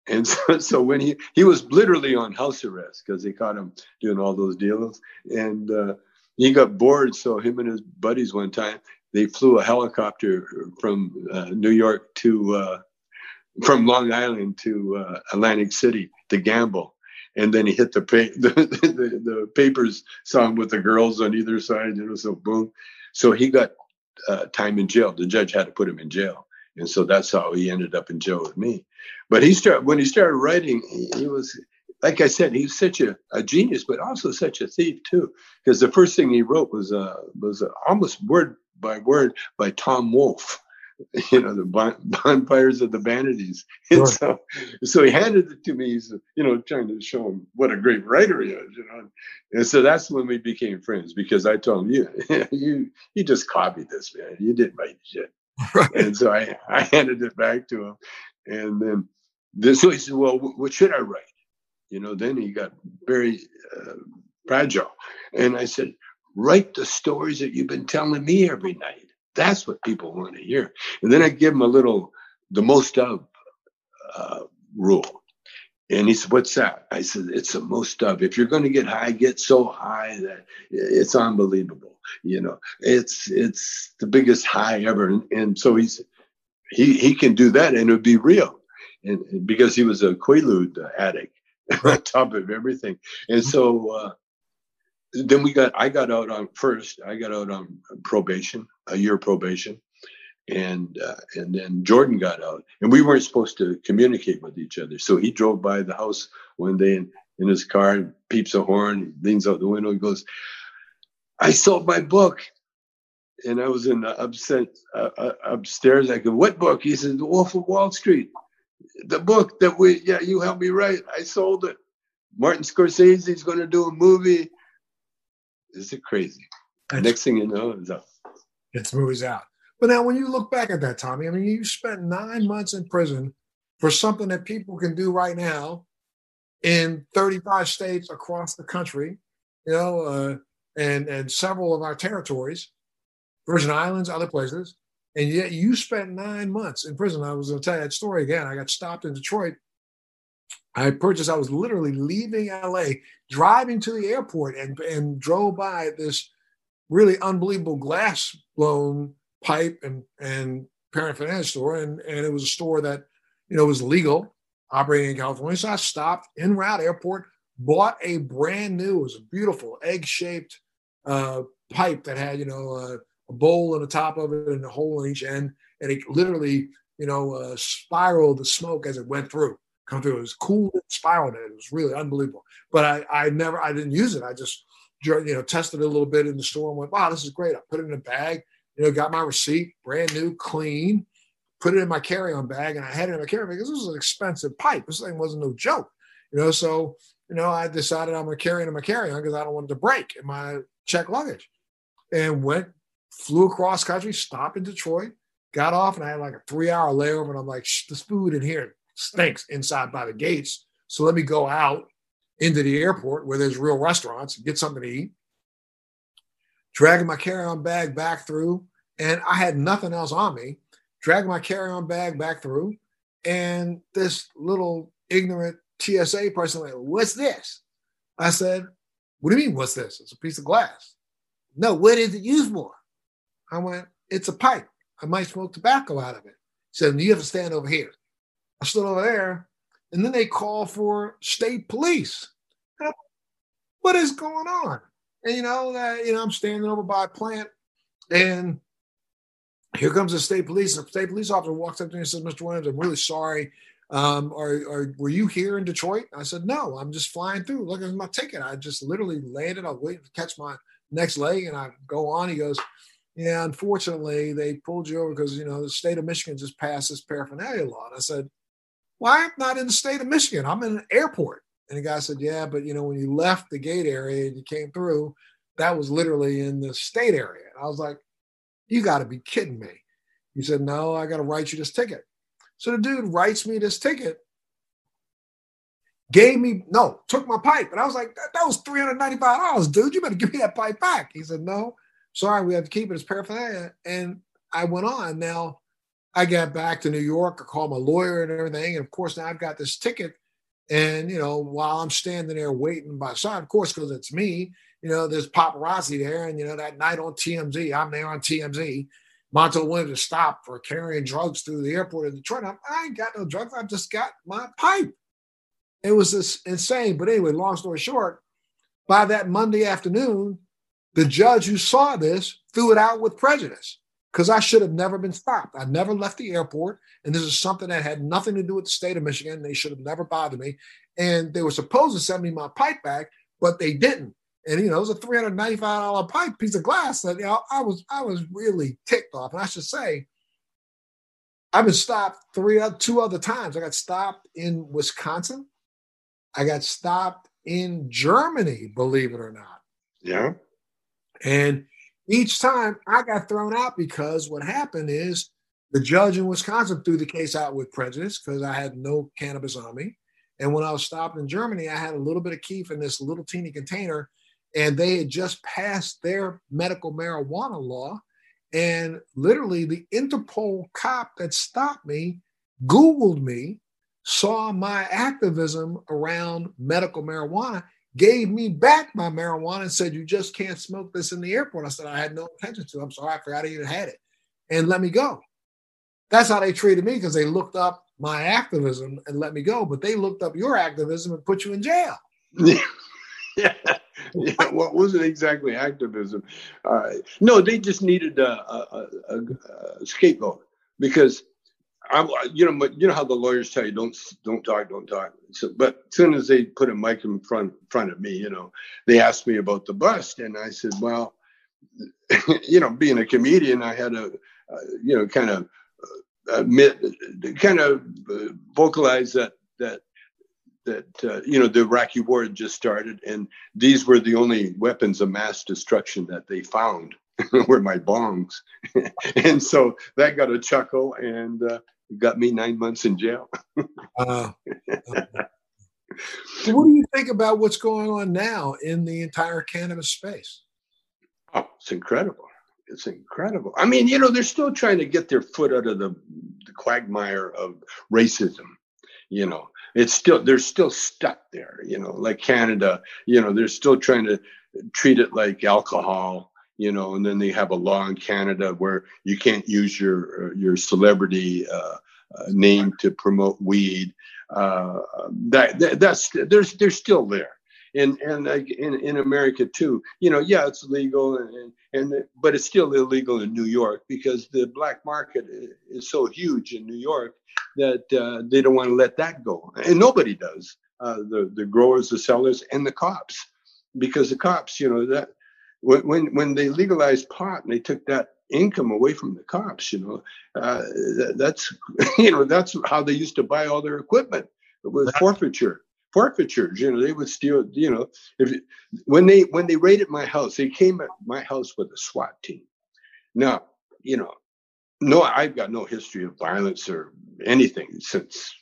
And so, so when he he was literally on house arrest because they caught him doing all those deals, and uh, he got bored. So him and his buddies one time they flew a helicopter from uh, New York to uh, from Long Island to uh, Atlantic City to gamble. And then he hit the, pa- the, the, the papers saw him with the girls on either side, you know, so boom. So he got uh, time in jail. The judge had to put him in jail. And so that's how he ended up in jail with me. But he started when he started writing, he, he was like I said, he's such a, a genius, but also such a thief too. Because the first thing he wrote was uh, was uh, almost word by word by Tom Wolfe. You know, the bonfires of the vanities. And so, so he handed it to me. He's, you know, trying to show him what a great writer he is. You know, and so that's when we became friends because I told him, you, you, you just copied this, man. You didn't write shit. Right. And so I, I handed it back to him. And then this, so he said, well, what should I write? You know, then he got very uh, fragile. And I said, write the stories that you've been telling me every night. That's what people want to hear. And then I give him a little, the most of uh, rule. And he said, What's that? I said, It's the most of. If you're going to get high, get so high that it's unbelievable. You know, it's it's the biggest high ever. And, and so he's he he can do that and it would be real. And, because he was a Quaalude addict on top of everything. And so uh, then we got I got out on first. I got out on probation, a year probation, and uh, and then Jordan got out, and we weren't supposed to communicate with each other. So he drove by the house one day in, in his car and peeps a horn, leans out the window, and goes, "I sold my book." And I was in the upset, uh, uh, upstairs. I go, "What book?" He said, "The Wolf of Wall Street." The book that we, yeah, you helped me write. I sold it. Martin Scorsese's going to do a movie is it crazy? That's, Next thing you know, it's. It's movies out. But now, when you look back at that, Tommy, I mean, you spent nine months in prison for something that people can do right now in 35 states across the country, you know, uh, and and several of our territories, Virgin Islands, other places, and yet you spent nine months in prison. I was going to tell you that story again. I got stopped in Detroit I purchased, I was literally leaving LA, driving to the airport, and, and drove by this really unbelievable glass blown pipe and, and paraphernalia store. And, and it was a store that, you know, was legal operating in California. So I stopped in route airport, bought a brand new, it was a beautiful egg shaped uh, pipe that had, you know, uh, a bowl on the top of it and a hole in each end. And it literally, you know, uh, spiraled the smoke as it went through come through. It was cool spiral it. It was really unbelievable. But I, I never, I didn't use it. I just, you know, tested it a little bit in the store and went, wow, this is great. I put it in a bag, you know, got my receipt, brand new, clean, put it in my carry-on bag, and I had it in my carry-on because this was an expensive pipe. This thing wasn't no joke, you know. So, you know, I decided I'm gonna carry it in my carry-on because I don't want it to break in my check luggage, and went, flew across country, stopped in Detroit, got off, and I had like a three-hour layover, and I'm like, this food in here stinks inside by the gates. So let me go out into the airport where there's real restaurants and get something to eat. dragging my carry-on bag back through, and I had nothing else on me. Dragging my carry-on bag back through, and this little ignorant TSA person like, "What's this?" I said, "What do you mean? What's this? It's a piece of glass." No, what is it used for? I went, "It's a pipe. I might smoke tobacco out of it." He said, "You have to stand over here." I stood over there, and then they call for state police. What is going on? And you know that you know I'm standing over by a plant, and here comes the state police. The state police officer walks up to me and says, "Mr. Williams, I'm really sorry. Um, are, are were you here in Detroit?" I said, "No, I'm just flying through. Look at my ticket. I just literally landed. I was waiting to catch my next leg, and I go on." He goes, "Yeah, unfortunately, they pulled you over because you know the state of Michigan just passed this paraphernalia law." And I said, "Why well, not in the state of Michigan? I'm in an airport." And the guy said, Yeah, but you know, when you left the gate area and you came through, that was literally in the state area. And I was like, You got to be kidding me. He said, No, I got to write you this ticket. So the dude writes me this ticket, gave me, no, took my pipe. And I was like, That, that was $395, dude. You better give me that pipe back. He said, No, sorry, we have to keep it as paraphernalia. And I went on. Now, I got back to New York. I called my lawyer and everything. And of course, now I've got this ticket and, you know, while I'm standing there waiting by side, of course, because it's me, you know, there's paparazzi there. And, you know, that night on TMZ, I'm there on TMZ. Montel wanted to stop for carrying drugs through the airport in Detroit. I'm, I ain't got no drugs. I've just got my pipe. It was just insane. But anyway, long story short, by that Monday afternoon, the judge who saw this threw it out with prejudice because I should have never been stopped. I never left the airport. And this is something that had nothing to do with the state of Michigan. They should have never bothered me. And they were supposed to send me my pipe back, but they didn't. And you know, it was a $395 pipe piece of glass that you know, I was I was really ticked off. And I should say, I've been stopped three uh, two other times. I got stopped in Wisconsin. I got stopped in Germany, believe it or not. Yeah. And each time I got thrown out because what happened is the judge in Wisconsin threw the case out with prejudice because I had no cannabis on me. And when I was stopped in Germany, I had a little bit of kief in this little teeny container, and they had just passed their medical marijuana law. And literally, the Interpol cop that stopped me Googled me, saw my activism around medical marijuana, gave me back my marijuana and said, You just can't smoke this in the airport. I said, I had no intention to. I'm sorry, I forgot I even had it. And let me go. That's how they treated me because they looked up my activism and let me go, but they looked up your activism and put you in jail. yeah. yeah. Well, wasn't exactly activism. Uh, no, they just needed a, a, a, a scapegoat because I'm, you know, you know how the lawyers tell you don't don't talk, don't talk. So, but as soon as they put a mic in front front of me, you know, they asked me about the bust, and I said, well, you know, being a comedian, I had a, uh, you know, kind of uh, admit, kind of uh, vocalize that that that uh, you know the Iraqi war had just started, and these were the only weapons of mass destruction that they found were my bongs, and so that got a chuckle, and uh, got me nine months in jail. uh, what do you think about what's going on now in the entire cannabis space? Oh, it's incredible. It's incredible. I mean, you know, they're still trying to get their foot out of the, the quagmire of racism. You know, it's still they're still stuck there. You know, like Canada. You know, they're still trying to treat it like alcohol you know, and then they have a law in Canada where you can't use your your celebrity uh, uh, name to promote weed. Uh, that, that, that's there's they're still there, and and in in America too. You know, yeah, it's legal, and and but it's still illegal in New York because the black market is so huge in New York that uh, they don't want to let that go, and nobody does. Uh, the the growers, the sellers, and the cops, because the cops, you know that when when they legalized pot and they took that income away from the cops, you know, uh, that's you know that's how they used to buy all their equipment with forfeiture forfeitures you know they would steal you know if when they when they raided my house they came at my house with a swat team. Now you know no i've got no history of violence or anything since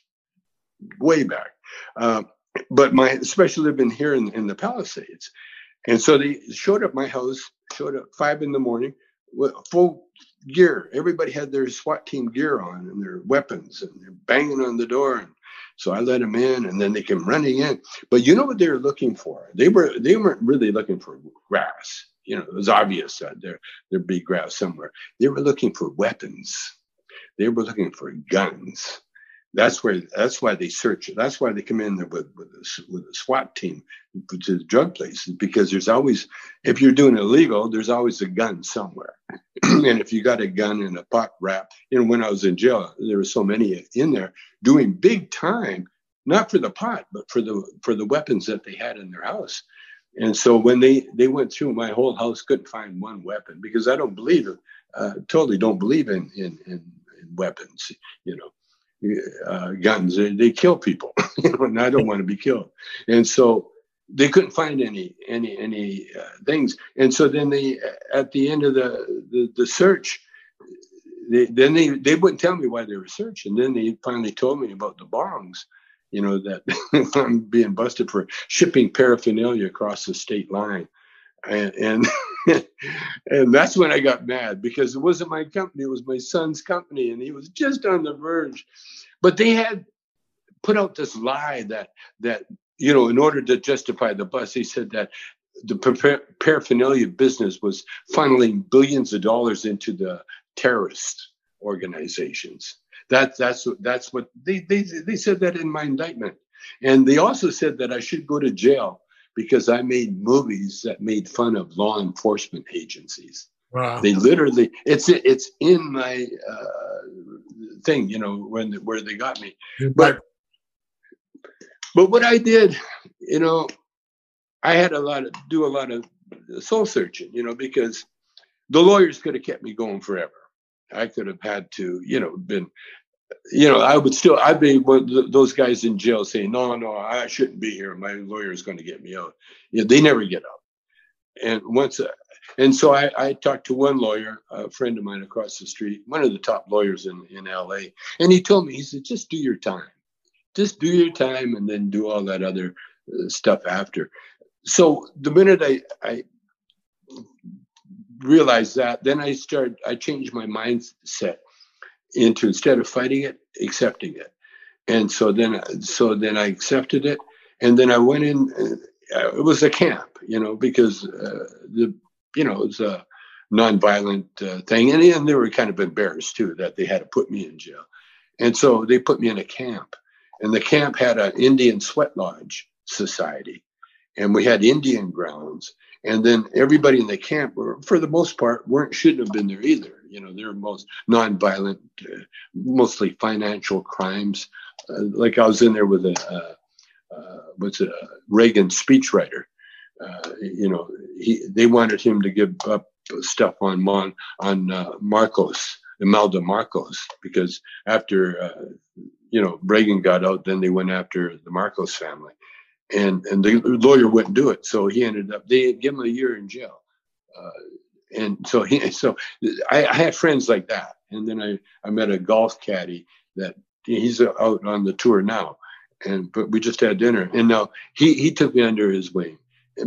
way back. Uh, but my especially living here in, in the palisades And so they showed up my house, showed up five in the morning with full gear. Everybody had their SWAT team gear on and their weapons, and they're banging on the door. And so I let them in, and then they came running in. But you know what they were looking for? They were they weren't really looking for grass. You know, it was obvious that there there'd be grass somewhere. They were looking for weapons. They were looking for guns. That's where. That's why they search. it. That's why they come in there with with a, with a SWAT team to the drug places because there's always, if you're doing illegal, there's always a gun somewhere. and if you got a gun in a pot wrap, you know, when I was in jail, there were so many in there doing big time, not for the pot, but for the for the weapons that they had in their house. And so when they they went through my whole house, couldn't find one weapon because I don't believe. Uh, totally don't believe in in, in, in weapons. You know, uh, guns. They, they, kill people, and I don't want to be killed. And so they couldn't find any any any uh, things. And so then they, at the end of the the, the search, they, then they they wouldn't tell me why they were searching. Then they finally told me about the bongs. You know that I'm being busted for shipping paraphernalia across the state line and and, and that's when I got mad because it wasn't my company; it was my son's company, and he was just on the verge. But they had put out this lie that that you know, in order to justify the bus, he said that the paraphernalia business was funneling billions of dollars into the terrorist organizations. That, that's that's what they, they they said that in my indictment, and they also said that I should go to jail because I made movies that made fun of law enforcement agencies. Wow. They literally, it's it's in my uh, thing, you know, when where they got me. But but what I did, you know, I had a lot of do a lot of soul searching, you know, because the lawyers could have kept me going forever. I could have had to, you know, been you know, I would still, I'd be one of those guys in jail saying, no, no, I shouldn't be here. My lawyer is going to get me out. Know, they never get out. And once, uh, and so I, I talked to one lawyer, a friend of mine across the street, one of the top lawyers in, in LA. And he told me, he said, just do your time. Just do your time and then do all that other uh, stuff after. So the minute I, I realized that, then I started, I changed my mindset into instead of fighting it, accepting it. And so then, so then I accepted it, and then I went in. Uh, it was a camp, you know, because uh, the, you know, it was a nonviolent uh, thing, and, and they were kind of embarrassed too that they had to put me in jail, and so they put me in a camp, and the camp had an Indian sweat lodge society, and we had Indian grounds, and then everybody in the camp were, for the most part, weren't shouldn't have been there either you know, they're most nonviolent, uh, mostly financial crimes. Uh, like I was in there with a, uh, uh what's a Reagan speechwriter. Uh, you know, he they wanted him to give up stuff on Mon, on uh, Marcos, Imelda Marcos, because after you know Reagan got out, then they went after the Marcos family, and and the lawyer wouldn't do it, so he ended up they give him a year in jail. Uh, and so he, so I, I, had friends like that, and then I, I met a golf caddy that he's out on the tour now, and but we just had dinner, and now he he took me under his wing,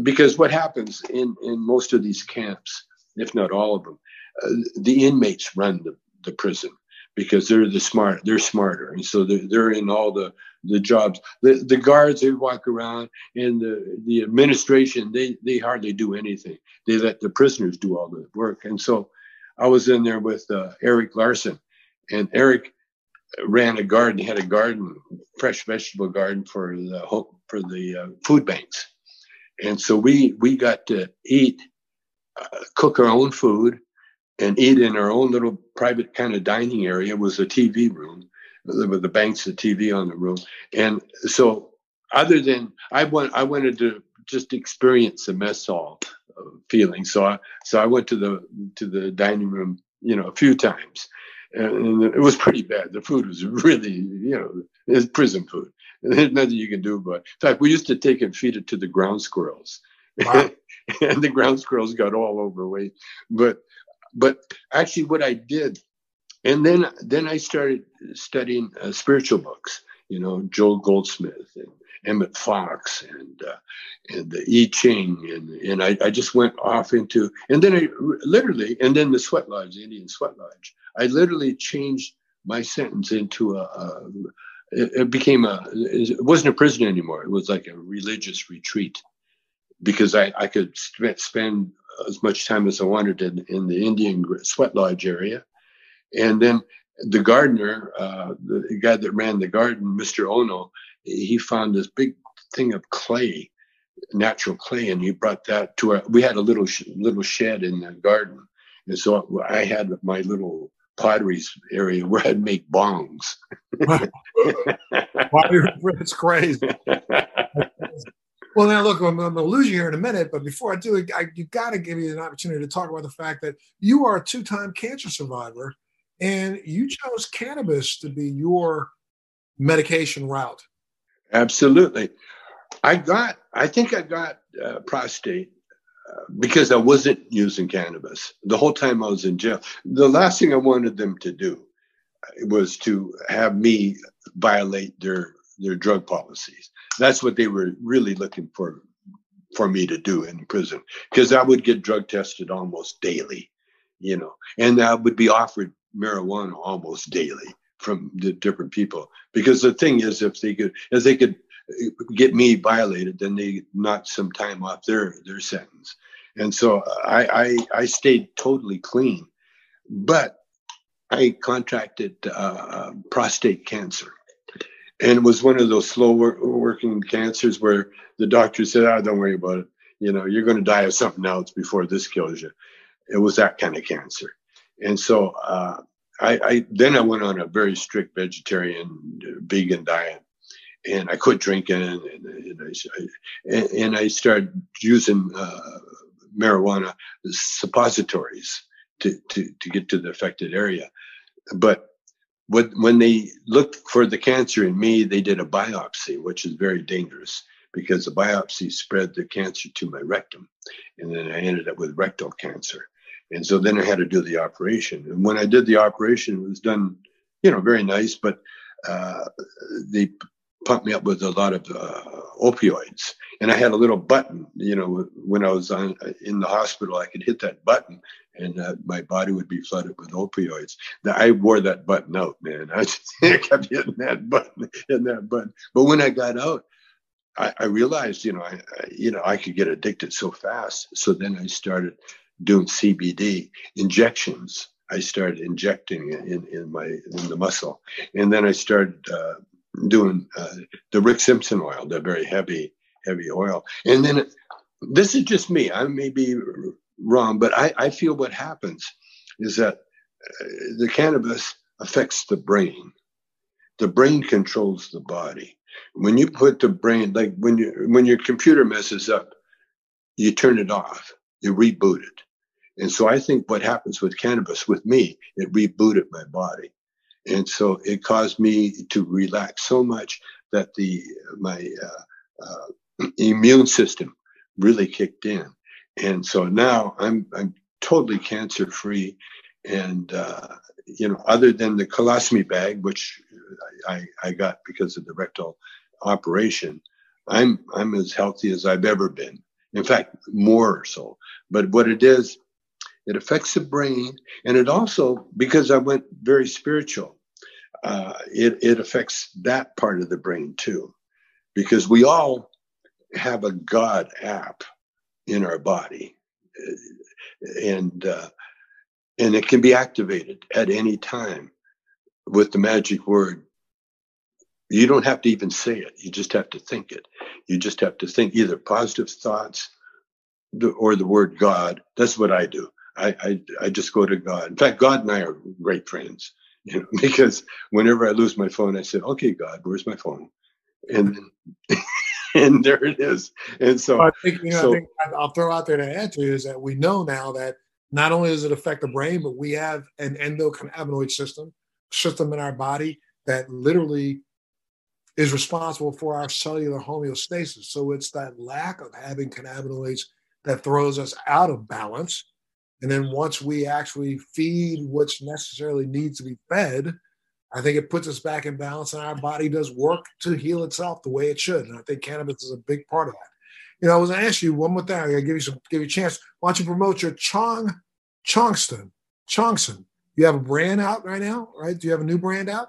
because what happens in in most of these camps, if not all of them, uh, the inmates run the the prison because they're the smart they're smarter. And so they're, they're in all the the jobs. The, the guards they walk around and the the administration they they hardly do anything. They let the prisoners do all the work. And so i was in there with uh, eric larson. And eric ran a garden had a garden fresh vegetable garden for the for the uh, food banks. And so we we got to eat uh, cook our own food and eat in our own little private kind of dining area. It was a TV room with the banks of TV on the room. And so other than I went, I wanted to just experience the mess hall uh, feeling. So I, so I went to the, to the dining room, you know, a few times and it was pretty bad. The food was really, you know, it's prison food. There's nothing you can do about it. In fact, we used to take and feed it to the ground squirrels. Wow. and the ground squirrels got all overweight. But but actually, what I did, and then then I started studying uh, spiritual books. You know, Joel Goldsmith and, Emmett Fox and uh, and the I Ching and and I, I just went off into and then I literally and then the sweat lodge, the Indian sweat lodge. I literally changed my sentence into a, a it, became a it wasn't a prison anymore. It was like a religious retreat because I, I could spend as much time as I wanted in, in the Indian sweat lodge area. And then the gardener, uh, the guy that ran the garden, Mr. Ono, he found this big thing of clay, natural clay, and he brought that to our. We had a little little shed in the garden, and so I had my little potteries area where I'd make bongs. it's crazy. well, now look, I'm, I'm going to lose you here in a minute, but before I do, I, you got to give you an opportunity to talk about the fact that you are a two-time cancer survivor, and you chose cannabis to be your medication route. Absolutely. I got, I think I got uh, prostate uh, because I wasn't using cannabis the whole time I was in jail. The last thing I wanted them to do was to have me violate their their drug policies. That's what they were really looking for for me to do in prison because I would get drug tested almost daily, you know, and I would be offered marijuana almost daily from the different people because the thing is if they could if they could get me violated then they knock some time off their their sentence. And so i i, I stayed totally clean but i contracted uh, prostate cancer and it was one of those slow work, working cancers where the doctor said oh don't worry about it. You know you're going to die of something else before this kills you. It was that kind of cancer. And so uh, I, I, then I went on a very strict vegetarian, vegan diet, and I quit drinking, and, and, I, and I started using uh, marijuana suppositories to, to, to get to the affected area. But what, when they looked for the cancer in me, they did a biopsy, which is very dangerous because the biopsy spread the cancer to my rectum, and then I ended up with rectal cancer. And so then I had to do the operation. And when I did the operation, it was done, you know, very nice, but uh, they pumped me up with a lot of uh, opioids. And I had a little button, you know, when I was on, in the hospital, I could hit that button and uh, my body would be flooded with opioids. Now, I wore that button out, man. I, just, kept hitting that button, hitting that button. But when I got out, I, I realized, you know, I, I, you know, I could get addicted so fast. So then I started doing CBD injections. I started injecting in, in my in the muscle, and then I started uh, doing uh, the Rick Simpson oil, the very heavy heavy oil. And then this is just me. I may be wrong, but I, I feel what happens is that uh, the cannabis affects the brain. The brain controls the body. When you put the brain, like when you when your computer messes up, you turn it off, you reboot it. And so I think what happens with cannabis, with me, it rebooted my body. And so it caused me to relax so much that the my uh, uh, immune system really kicked in. And so now I'm I'm totally cancer free, and uh, you know, other than the colostomy bag, which I, I got because of the rectal operation, I'm I'm as healthy as I've ever been. In fact, more so. But what it is, it affects the brain, and it also, because I went very spiritual, uh, it, it affects that part of the brain too. Because we all have a God app in our body, and uh, and it can be activated at any time with the magic word. You don't have to even say it; you just have to think it. You just have to think either positive thoughts or the word God. That's what I do. I, I, I just go to God. In fact, God and I are great friends, you know, because whenever I lose my phone, I say, "Okay, God, where's my phone?" And and there it is. And so, I think, you know, so, I think I'll throw out there to add to is that we know now that not only does it affect the brain, but we have an endocannabinoid system system in our body that literally is responsible for our cellular homeostasis. So it's that lack of having cannabinoids that throws us out of balance and then once we actually feed what's necessarily needs to be fed, I think it puts us back in balance, and our body does work to heal itself the way it should. And I think cannabis is a big part of that. You know, I was going to ask you one more thing. I got to give you some, give you a chance. Why don't you promote your Chong, Chongston, Chongson? You have a brand out right now, right? Do you have a new brand out?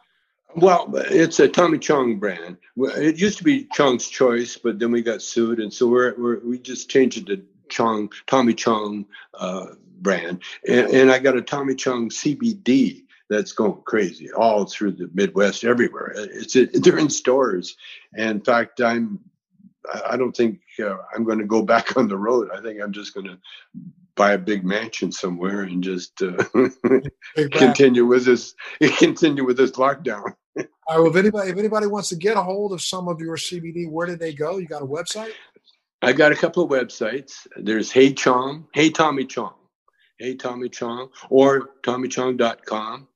Well, it's a Tommy Chong brand. It used to be Chong's Choice, but then we got sued, and so we're, we're we just changed it to Chong Tommy Chong uh, brand, and, and I got a Tommy Chong CBD that's going crazy all through the Midwest, everywhere. It's it, they're in stores. And in fact, I'm I don't think uh, I'm going to go back on the road. I think I'm just going to buy a big mansion somewhere and just uh, continue with this continue with this lockdown. All right, well, if anybody if anybody wants to get a hold of some of your CBD, where do they go? You got a website? I got a couple of websites. There's Hey Chong, Hey Tommy Chong, Hey Tommy Chong, or TommyChong.com.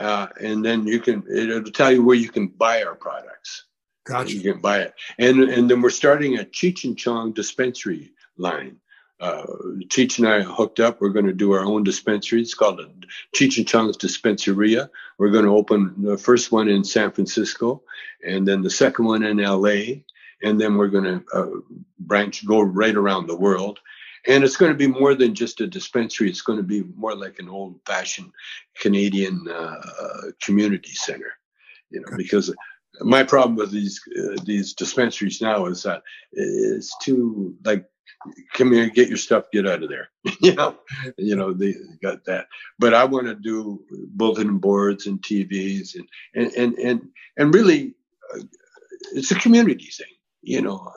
Uh, and then you can it'll tell you where you can buy our products. Gotcha. You can buy it, and and then we're starting a Cheech and Chong dispensary line. Uh, Cheech and I hooked up. We're going to do our own dispensary. It's called Cheech and Chong's Dispensaria. We're going to open the first one in San Francisco, and then the second one in L.A. And then we're going to uh, branch, go right around the world. And it's going to be more than just a dispensary. It's going to be more like an old-fashioned Canadian uh, community center, you know, because my problem with these uh, these dispensaries now is that it's too like come here get your stuff get out of there you know you know they got that but i want to do bulletin boards and tvs and and and and, and really uh, it's a community thing you know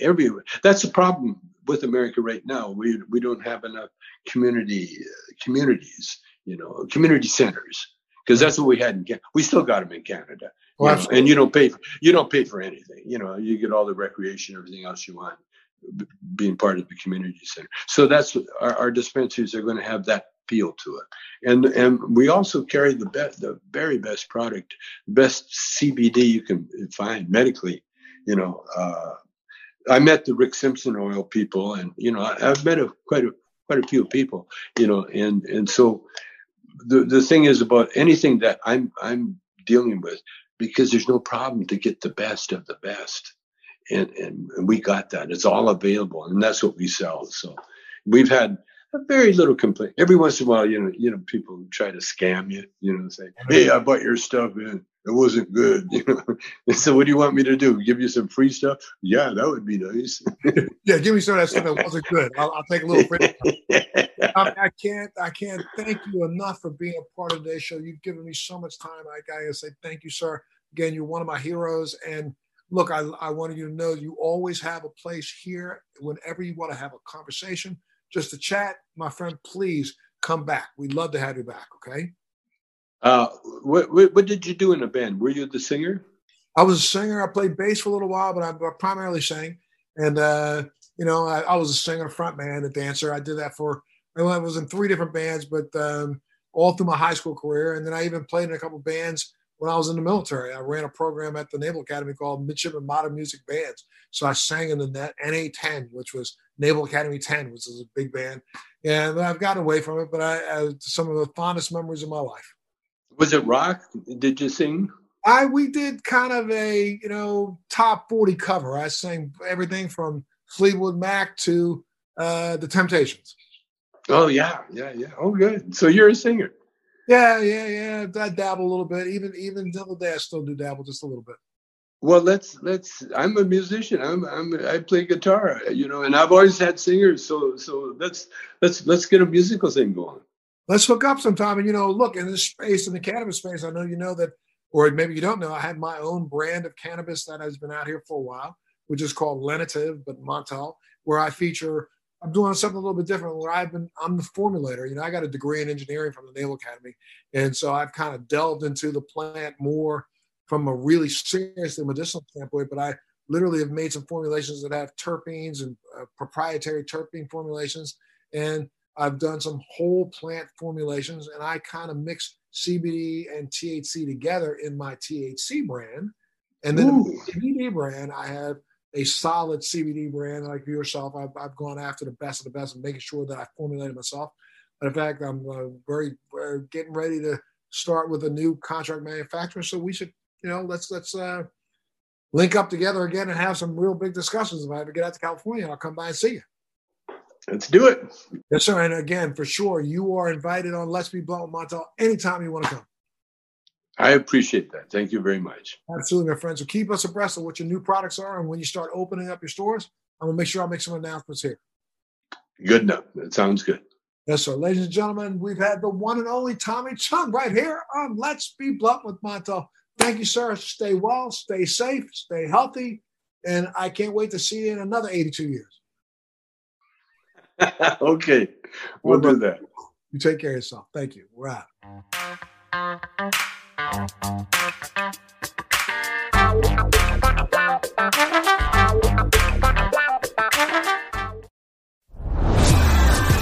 everywhere that's the problem with America right now. We we don't have enough community uh, communities, you know, community centers because that's what we had in Canada. We still got them in Canada, well, you and you don't pay for you don't pay for anything. You know, you get all the recreation, everything else you want, being part of the community center. So that's our, our dispensaries are going to have that feel to it, and and we also carry the best, the very best product, best CBD you can find medically. You know, uh, I met the Rick Simpson oil people, and you know, I, have met a, quite a quite a few people, you know, and and so the the thing is about anything that I'm I'm dealing with because there's no problem to get the best of the best, and and, and we got that. It's all available, and that's what we sell. So we've had a very little complaint. Every once in a while, you know, you know, people try to scam you, you know, say, mm-hmm. "Hey, I bought your stuff in." It wasn't good. You know, so what do you want me to do? Give you some free stuff? Yeah, that would be nice. yeah, give me some of that stuff that wasn't good. I'll, I'll take a little free. I, I, can't, I can't thank you enough for being a part of today's show. You've given me so much time. I gotta say thank you, sir. Again, you're one of my heroes. And look, I, I wanted you to know you always have a place here. Whenever you want to have a conversation, just to chat, my friend, please come back. We'd love to have you back. Okay. Uh, what, what, what did you do in a band? Were you the singer? I was a singer. I played bass for a little while, but I primarily sang. And uh, you know, I, I, was a singer, front man, a dancer. I did that for. I was in three different bands, but um, all through my high school career. And then I even played in a couple bands when I was in the military. I ran a program at the Naval Academy called Midshipman Modern Music Bands. So I sang in the NA 10, which was Naval Academy 10, which is a big band. And I've gotten away from it, but I, I some of the fondest memories of my life. Was it rock? Did you sing? I we did kind of a you know top forty cover. I sang everything from Fleetwood Mac to uh, the Temptations. Oh yeah, yeah, yeah. Oh good. So you're a singer. Yeah, yeah, yeah. I dabble a little bit. Even even till the day, I still do dabble just a little bit. Well, let's let's. I'm a musician. I'm I'm I play guitar. You know, and I've always had singers. So so let's let's let's get a musical thing going let's hook up sometime. And you know, look in this space, in the cannabis space, I know you know that, or maybe you don't know. I have my own brand of cannabis that has been out here for a while, which is called Lenitiv, but Montel, where I feature. I'm doing something a little bit different. Where I've been, I'm the formulator. You know, I got a degree in engineering from the Naval Academy, and so I've kind of delved into the plant more from a really seriously medicinal standpoint. But I literally have made some formulations that have terpenes and uh, proprietary terpene formulations, and I've done some whole plant formulations and I kind of mix CBD and THC together in my THC brand. And then the CBD brand, I have a solid CBD brand like yourself. I've, I've gone after the best of the best and making sure that I formulated myself. But in fact, I'm uh, very, very getting ready to start with a new contract manufacturer. So we should, you know, let's let's uh, link up together again and have some real big discussions. If I ever get out to California, I'll come by and see you. Let's do it. Yes, sir. And again, for sure, you are invited on Let's Be Blunt with Montel anytime you want to come. I appreciate that. Thank you very much. Absolutely, my friends. So keep us abreast of what your new products are, and when you start opening up your stores, I'm gonna make sure I make some announcements here. Good enough. That sounds good. Yes, sir. Ladies and gentlemen, we've had the one and only Tommy Chong right here on Let's Be Blunt with Montel. Thank you, sir. Stay well, stay safe, stay healthy, and I can't wait to see you in another 82 years. okay, we'll do that. You take care of yourself. Thank you. We're out.